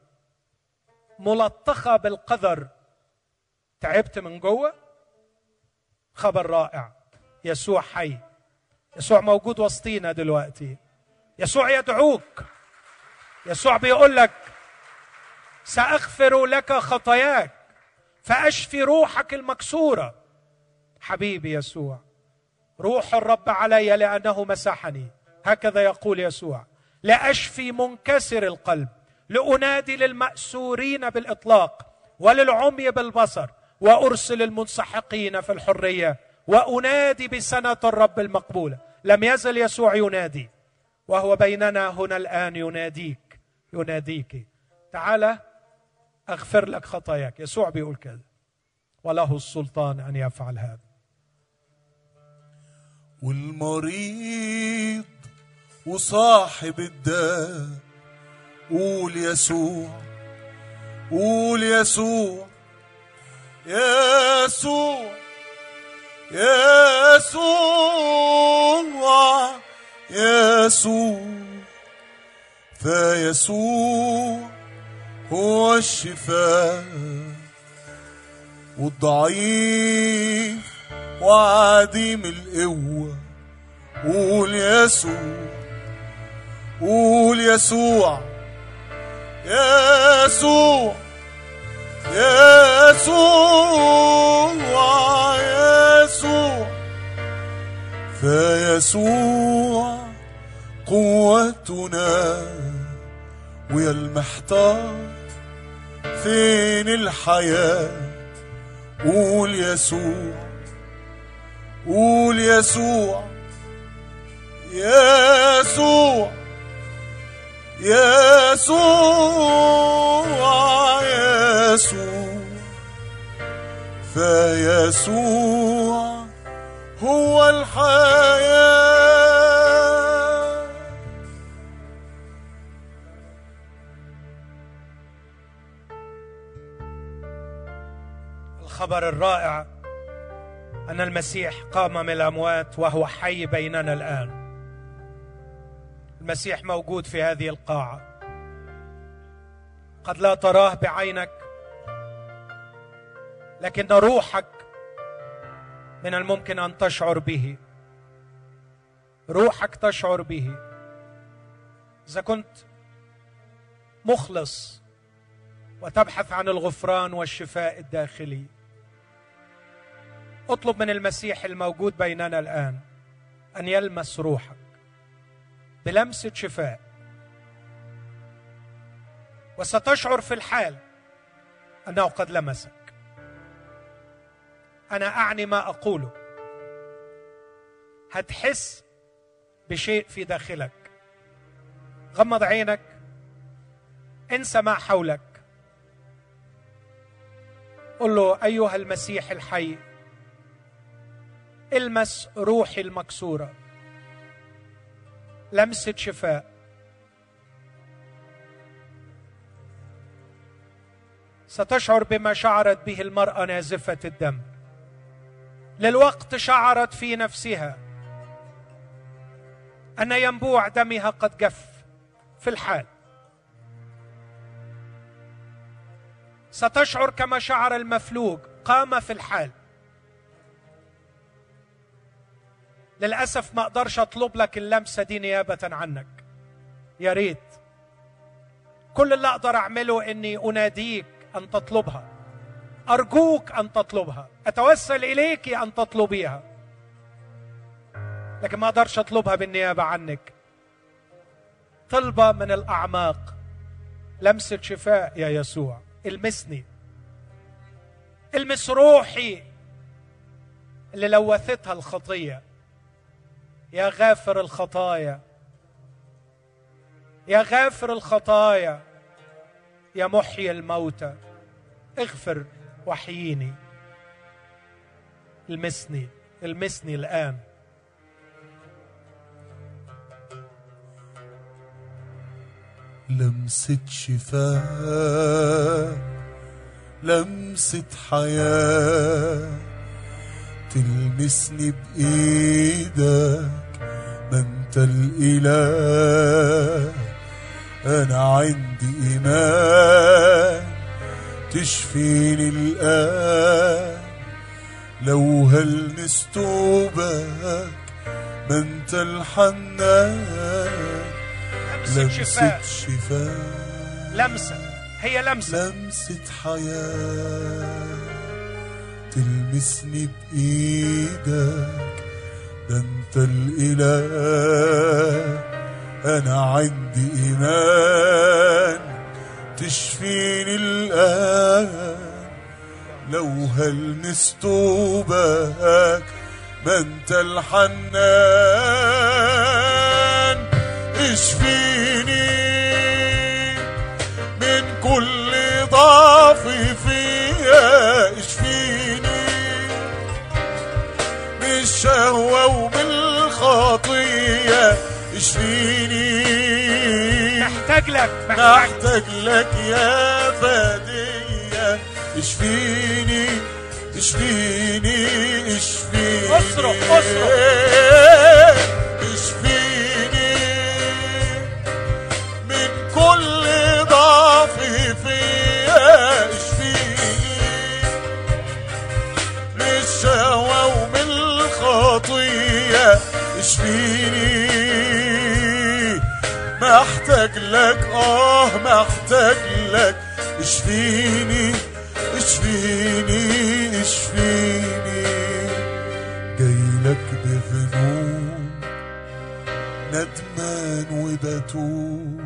ملطخة بالقذر تعبت من جوه خبر رائع. يسوع حي. يسوع موجود وسطينا دلوقتي. يسوع يدعوك. يسوع بيقول لك سأغفر لك خطاياك فأشفي روحك المكسورة. حبيبي يسوع روح الرب علي لأنه مسحني. هكذا يقول يسوع لأشفي منكسر القلب لأنادي للمأسورين بالإطلاق وللعمي بالبصر وأرسل المنسحقين في الحرية. وأنادي بسنة الرب المقبولة. لم يزل يسوع ينادي. وهو بيننا هنا الآن يناديك. يناديك. تعال أغفر لك خطاياك. يسوع بيقول كذا. وله السلطان أن يفعل هذا. والمريض وصاحب الداء قول يسوع. قول يسوع. يسوع. يسوع يسوع. فيسوع هو الشفاء والضعيف وعديم القوة. قول يسوع قول يسوع يسوع. يسوع يسوع. فيسوع قوتنا ويا المحتار فين الحياة؟ قول يسوع قول يسوع يسوع. يسوع يسوع. فيسوع هو الحياة. الخبر الرائع أن المسيح قام من الأموات وهو حي بيننا الآن. المسيح موجود في هذه القاعة. قد لا تراه بعينك لكن روحك من الممكن أن تشعر به. روحك تشعر به. إذا كنت مخلص وتبحث عن الغفران والشفاء الداخلي اطلب من المسيح الموجود بيننا الآن أن يلمس روحك. بلمسة شفاء. وستشعر في الحال أنه قد لمسك. أنا أعني ما أقوله. هتحس بشيء في داخلك. غمض عينك. انسى ما حولك. قل له أيها المسيح الحي المس روحي المكسورة. لمسه شفاء ستشعر بما شعرت به المرأة نازفة الدم. للوقت شعرت في نفسها أن ينبوع دمها قد جف في الحال. ستشعر كما شعر المفلوج قام في الحال. للأسف ما أقدرش أطلب لك اللمسة دي نيابة عنك. يا ريت. كل اللي أقدر أعمله إني أناديك أن تطلبها. أرجوك أن تطلبها. أتوسل إليك أن تطلبيها. لكن ما أقدرش أطلبها بالنيابة عنك. طلبة من الأعماق. لمسة شفاء يا يسوع. المسني. المس روحي اللي لوثتها الخطية. يا غافر الخطايا يا غافر الخطايا يا محيي الموتى اغفر وحييني المسني المسني الآن. لمسة شفاء لمسة حياة. تلمسني بإيدك ما أنت الإله. أنا عندي إيمان تشفيني الآن. لو هل نستوبك ما أنت الحنان. لمسة شفاء. شفاء. لمسة هي لمسة. لمسة حياة. تلمسني بإيدك ده أنت الإله. أنا عندي إيمان تشفيني الآن. لو هل نستوبك ما أنت الحنان. اشفيني من كل ضعف فيا من الشهوة ومن الخطية اشفيني. محتاج لك محتاج لك يا فدية اشفيني اشفيني اشفيني. اصرخ، اصرخ. اشفيني. من كل ضعف الخطية اشفيني محتاج لك آه محتاج لك. اشفيني اشفيني اشفيني. جاي لك بذنوب ندمان وبتوب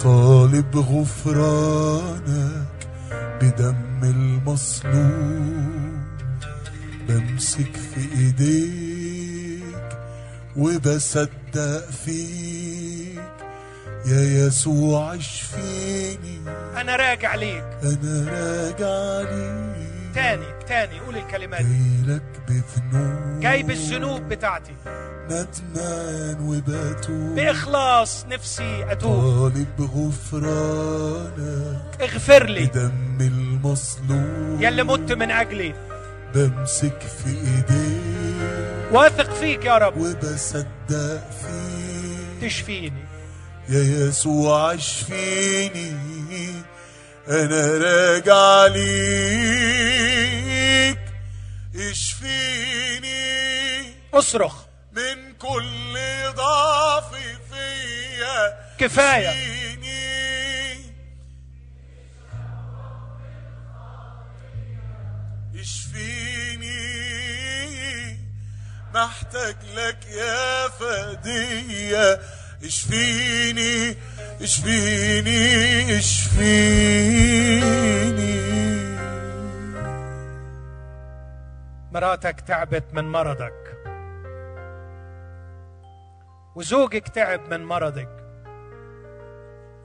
طالب غفرانك بدم المصلوب. بمسك في ايديك وبصدق فيك يا يسوع اشفيني. أنا راجع ليك. أنا راجع ليك. تاني تاني قول الكلمات دي. جاي لك بذنوب. جاي بالذنوب بتاعتي. ندمان وبتوب. بإخلاص نفسي أتوب. طالب غفرانك اغفر لي. بدم المصلوب. يا اللي مت من أجلي. بمسك في ايديك واثق فيك يا رب. وبصدق فيك. تشفيني. يا يسوع اشفيني. أنا راجع ليك. اشفيني. اصرخ. من كل ضعف فيا. كفاية. محتاج لك يا فدية اشفيني اشفيني اشفيني. مراتك تعبت من مرضك. وزوجك تعب من مرضك.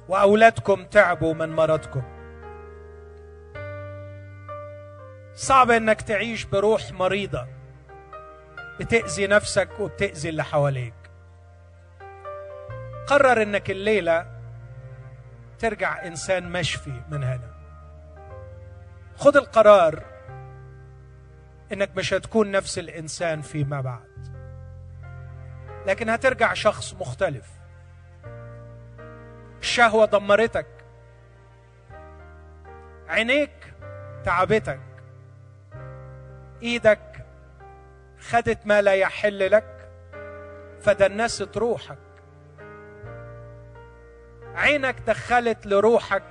وأولادكم تعبوا من مرضكم. صعب إنك تعيش بروح مريضة. بتأذي نفسك وبتأذي اللي حواليك. قرر إنك الليلة ترجع إنسان مشفي من هنا. خد القرار إنك مش هتكون نفس الإنسان فيما بعد. لكن هترجع شخص مختلف. الشهوة دمرتك. عينيك تعبتك. إيدك خدت ما لا يحل لك فدنست روحك. عينك دخلت لروحك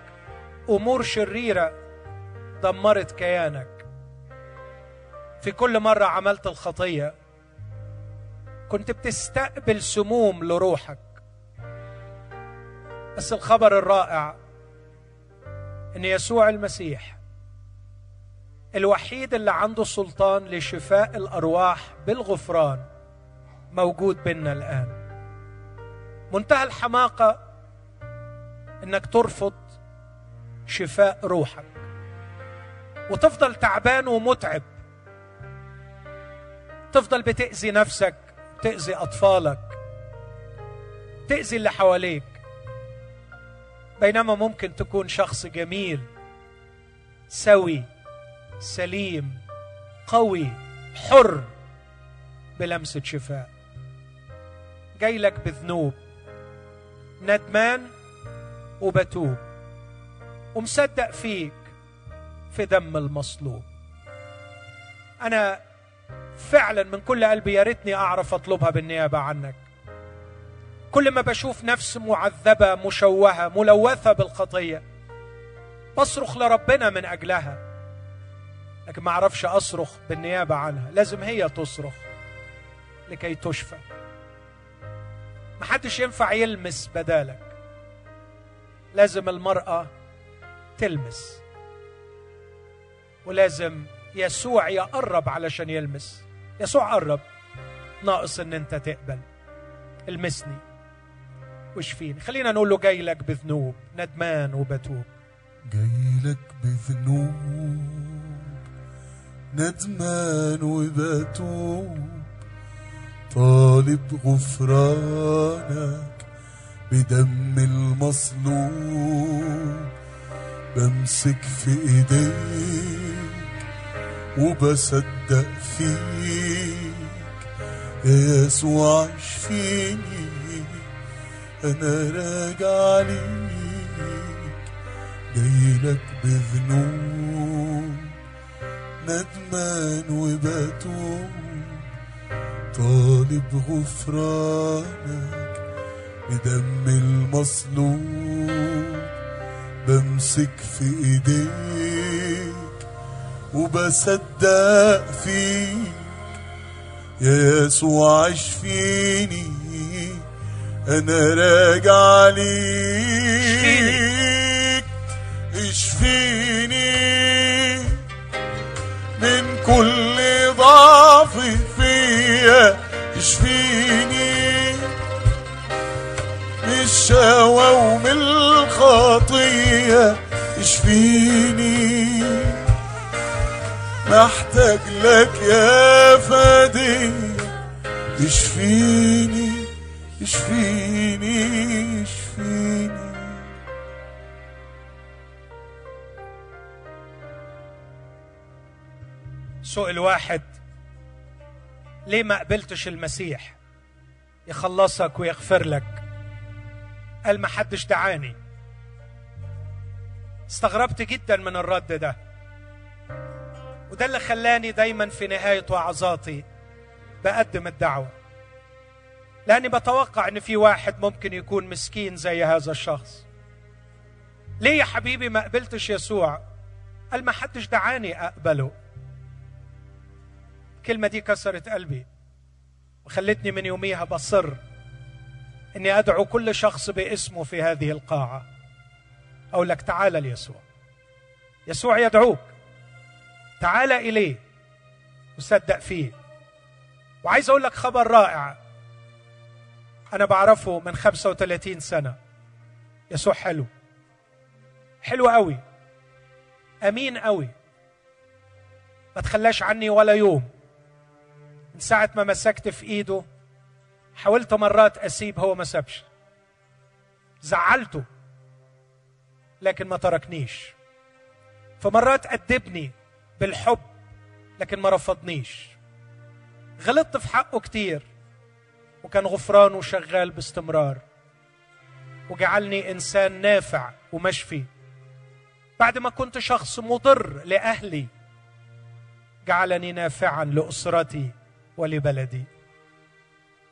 أمور شريرة دمرت كيانك. في كل مرة عملت الخطية كنت بتستقبل سموم لروحك. بس الخبر الرائع إن يسوع المسيح الوحيد اللي عنده سلطان لشفاء الأرواح بالغفران موجود بيننا الآن. منتهى الحماقة إنك ترفض شفاء روحك. وتفضل تعبان ومتعب. تفضل بتأذي نفسك تأذي أطفالك تأذي اللي حواليك. بينما ممكن تكون شخص جميل سوي سليم قوي حر بلمسه شفاء جاي لك بذنوب. ندمان وبتوب. ومصدق فيك في دم المصلوب. أنا فعلا من كل قلبي يا ريتني أعرف أطلبها بالنيابة عنك. كل ما بشوف نفس معذبة مشوهة ملوثة بالخطية بصرخ لربنا من أجلها. لكن ما أعرفش أصرخ بالنيابة عنها. لازم هي تصرخ لكي تشفى. محدش ينفع يلمس بدالك. لازم المرأة تلمس. ولازم يسوع يقرب علشان يلمس. يسوع قرب. ناقص إن أنت تقبل. المسني. واشفيني خلينا نقول له جاي لك بذنوب. ندمان وبتوب. جاي لك بذنوب. ندمان وبتوب. طالب غفرانك بدم المصلوب. بمسك في إيديك وبصدق فيك. يا يسوع اشفيني أنا راجع ليك. جايلك بذنوب. ندمان وبتوب طالب غفرانك بدم المصلوب. بمسك في إيديك وبصدق فيك. يا يسوع اشفيني أنا راجع ليك. اشفيني من كل ضعف فيا اشفيني من الشهوة ومن الخطية اشفيني محتاج لك يا فادي اشفيني اشفيني اشفيني سئل واحد ليه ما قبلتش المسيح؟ يخلصك ويغفر لك. قال ما حدش دعاني. استغربت جدا من الرد ده. وده اللي خلاني دايما في نهاية وعظاتي بقدم الدعوة. لأني بتوقع إن في واحد ممكن يكون مسكين زي هذا الشخص. ليه يا حبيبي ما قبلتش يسوع؟ قال ما حدش دعاني أقبله. الكلمة دي كسرت قلبي وخلتني من يوميها بصر إني أدعو كل شخص باسمه في هذه القاعة. أقول لك تعال ليسوع. يسوع يدعوك. تعال إليه وصدق فيه. وعايز أقول لك خبر رائع. أنا بعرفه من 35 سنة. يسوع حلو. حلو قوي. أمين قوي. ما تخلاش عني ولا يوم. من ساعة ما مسكت في إيده حاولت مرات أسيب هو ما سابش. زعلته لكن ما تركنيش. فمرات أدبني بالحب لكن ما رفضنيش. غلطت في حقه كتير وكان غفرانه شغال باستمرار. وجعلني إنسان نافع ومشفي. بعد ما كنت شخص مضر لأهلي جعلني نافعا لأسرتي. ولبلدي.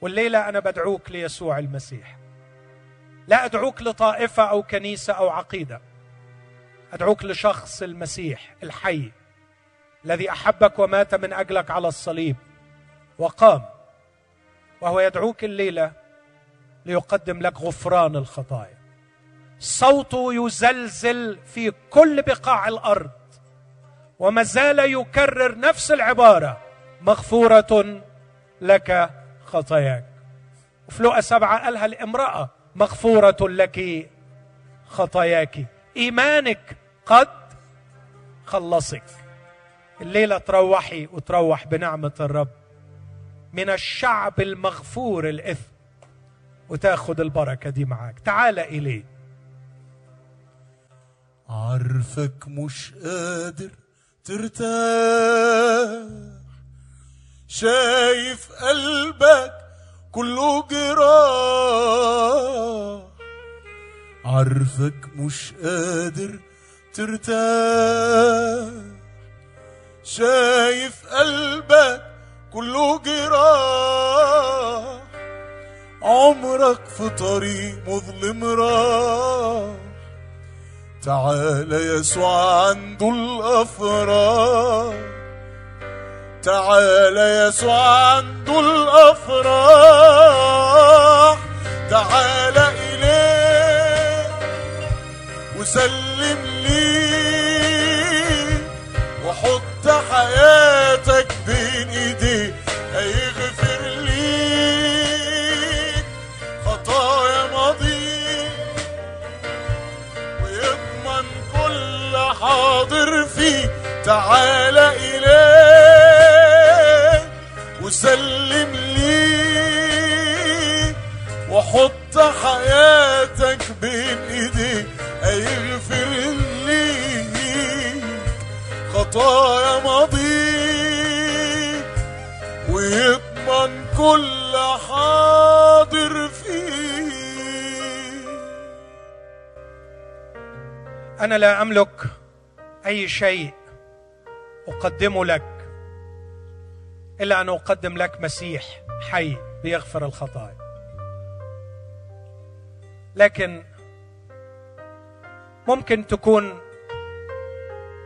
والليلة أنا بدعوك ليسوع المسيح. لا أدعوك لطائفة أو كنيسة أو عقيدة. أدعوك لشخص المسيح الحي الذي أحبك ومات من أجلك على الصليب وقام وهو يدعوك الليلة ليقدم لك غفران الخطايا. صوته يزلزل في كل بقاع الأرض وما زال يكرر نفس العبارة مغفورة لك خطاياك. وفي لقى سبعة قالها الامرأة مغفورة لك خطاياك. إيمانك قد خلصك. الليلة تروحي وتروح بنعمة الرب. من الشعب المغفور الإثم. وتاخد البركة دي معاك. تعال إليه. عارفك مش قادر ترتاح. شايف قلبك كله جراح عارفك مش قادر ترتاح. شايف قلبك كله جراح عمرك في طريق مظلم راح. تعال يسوع عنده الأفراح. تعال يسوع عنده الأفراح تعال اليه وسلم ليه وحط حياتك بين ايديه هيغفر ليك خطايا ماضيك ويضمن كل حاضر فيه تعال إليه وسلم ليه وحط حياتك بين ايديه هيغفر ليك خطايا ماضيك ويضمن كل حاضر فيك. أنا لا أملك أي شيء أقدمه لك. إلا أن أقدم لك مسيح حي بيغفر الخطايا. لكن ممكن تكون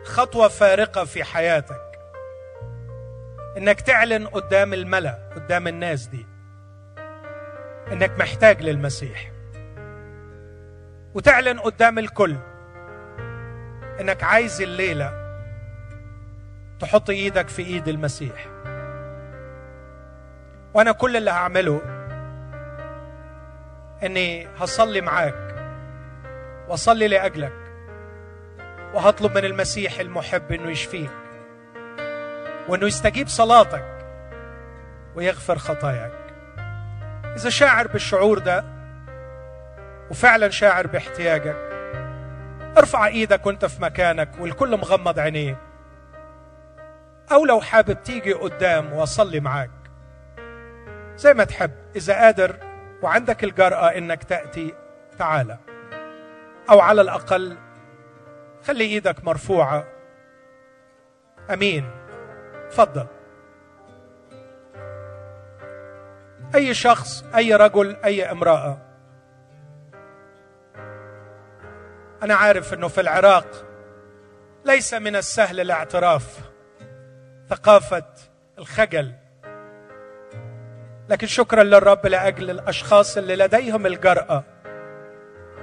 خطوة فارقة في حياتك. إنك تعلن قدام الملأ قدام الناس دي. إنك محتاج للمسيح. وتعلن قدام الكل إنك عايز الليلة تحط إيدك في إيد المسيح. وأنا كل اللي هعمله إني هصلي معاك وأصلي لأجلك وهطلب من المسيح المحب إنه يشفيك وإنه يستجيب صلاتك ويغفر خطاياك. إذا شاعر بالشعور ده وفعلا شاعر باحتياجك ارفع إيدك وأنت في مكانك والكل مغمض عينيه. أو لو حابب تيجي قدام وأصلي معاك. زي ما تحب. إذا قادر وعندك الجرأة إنك تأتي تعالى أو على الأقل خلي إيدك مرفوعة. أمين. تفضل. أي شخص أي رجل أي امرأة. أنا عارف إنه في العراق ليس من السهل الاعتراف. ثقافة الخجل. لكن شكرا للرب لأجل الأشخاص اللي لديهم الجرأة.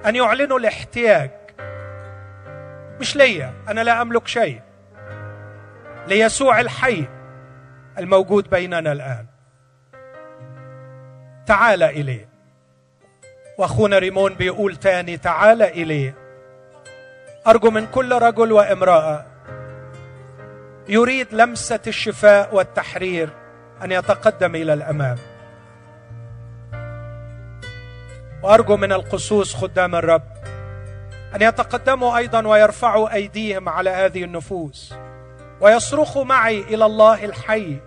أن يعلنوا الاحتياج. مش ليا أنا لا أملك شيء. ليسوع الحي الموجود بيننا الآن. تعال إليه. وأخونا ريمون بيقول تاني تعال إليه. أرجو من كل رجل وامرأة يريد لمسة الشفاء والتحرير أن يتقدم إلى الأمام. وأرجو من القصوص خدام الرب أن يتقدموا أيضا ويرفعوا أيديهم على هذه النفوس ويصرخوا معي إلى الله الحي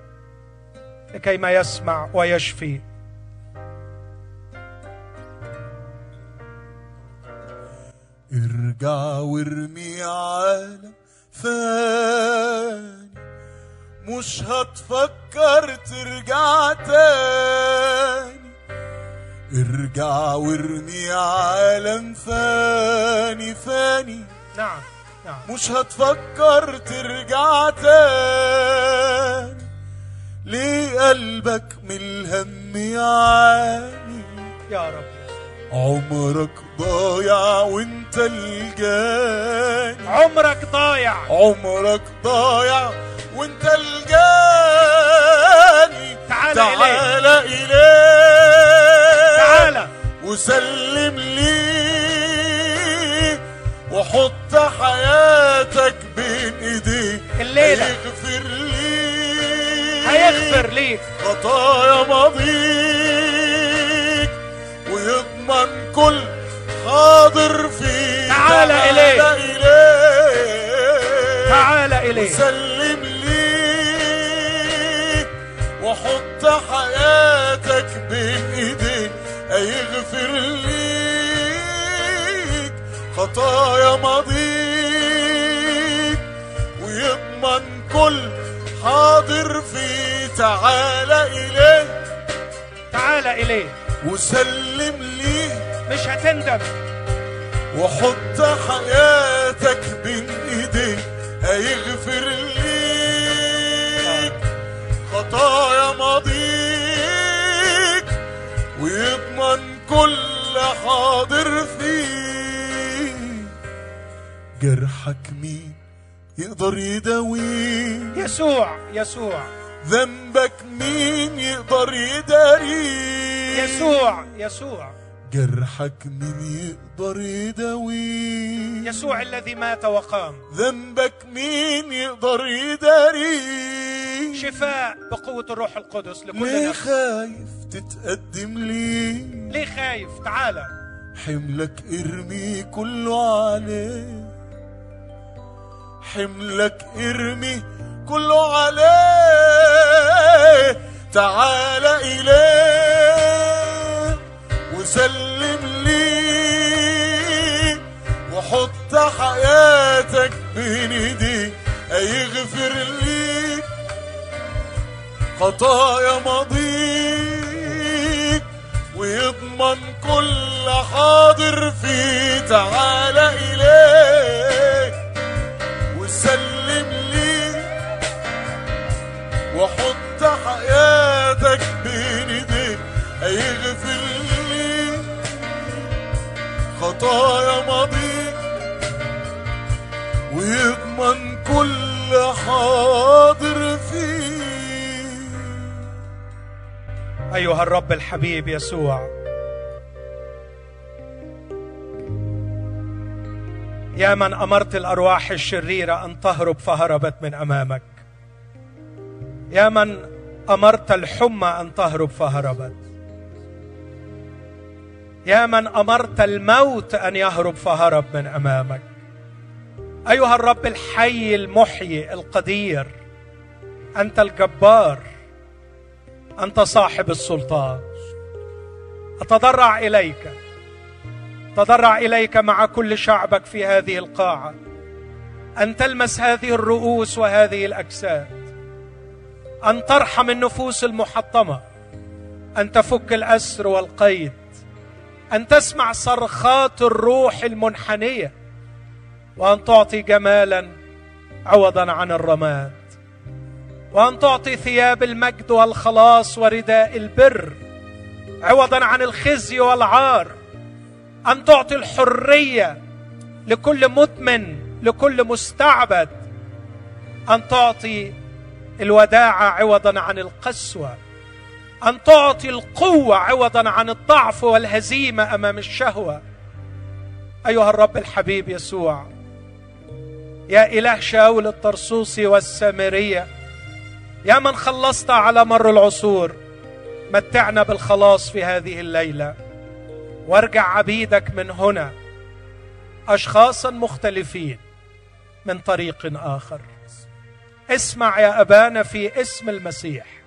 لكي ما يسمع ويشفي. ارجع وارمي عالم ثاني مش هتفكر ترجع تاني. ارجع وارمي عالم ثاني ثاني نعم نعم. مش هتفكر ترجع تاني. ليه قلبك من الهم يعاني؟ يا رب عمرك ضايع وانت الجاني. عمرك ضايع. عمرك ضايع وانت الجاني. تعال تعال إليه. تعال. وسلم ليه وحط حياتك بين ايديه الليلة. هيغفر ليك هيغفر ليك خطايا ماضيك. ويضمن كل حاضر فيك. تعال إليه. إليه. تعال إليه. سلم ليه وحط حياتك بين ايديه هيغفر ليك خطايا ماضيك ويضمن كل حاضر فيه تعال إليه. تعال إليه. وسلم ليه. مش هتندم. وحط حياتك بين هيغفر ليك خطايا ماضيك ويضمن كل حاضر فيه جرحك مين يقدر يداويه يسوع يسوع. ذنبك مين يقدر يداريه يسوع يسوع. جرحك مين يقدر يداويه يسوع الذي مات وقام. ذنبك مين يقدر يداريه شفاء بقوة الروح القدس لكل ليه نفس خايف تتقدم لي؟ ليه خايف؟ تعالى حملك ارمي كله عليه. حملك ارمي كله عليه. تعال إليه. وسلم لي وحط حياتك بين ايديه هيغفر ليك خطايا ماضيك ويضمن كل حاضر فيه. تعال إليه وسلم لي وحط حياتك بين ايديه هيغفر لي خطايا ماضيك ويضمن كل حاضر فيه أيها الرب الحبيب يسوع. يا من أمرت الأرواح الشريرة أن تهرب فهربت من أمامك. يا من أمرت الحمى أن تهرب فهربت. يا من أمرت الموت أن يهرب فهرب من أمامك. أيها الرب الحي المحيي القدير أنت الجبار أنت صاحب السلطان. أتضرع إليك تضرع إليك مع كل شعبك في هذه القاعة. أن تلمس هذه الرؤوس وهذه الأجساد. أن ترحم النفوس المحطمة. أن تفك الأسر والقيد. أن تسمع صرخات الروح المنحنية وأن تعطي جمالا عوضا عن الرماد. وأن تعطي ثياب المجد والخلاص ورداء البر عوضا عن الخزي والعار. أن تعطي الحرية لكل مدمن لكل مستعبد. أن تعطي الوداعه عوضا عن القسوة. أن تعطي القوة عوضا عن الضعف والهزيمة أمام الشهوة. أيها الرب الحبيب يسوع يا إله شاول الطرسوسي والسامرية يا من خلصت على مر العصور متعنا بالخلاص في هذه الليلة. وارجع عبيدك من هنا اشخاصا مختلفين من طريق آخر. اسمع يا أبانا في اسم المسيح.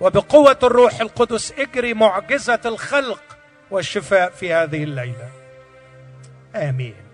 وبقوة الروح القدس اجري معجزة الخلق والشفاء في هذه الليلة. آمين.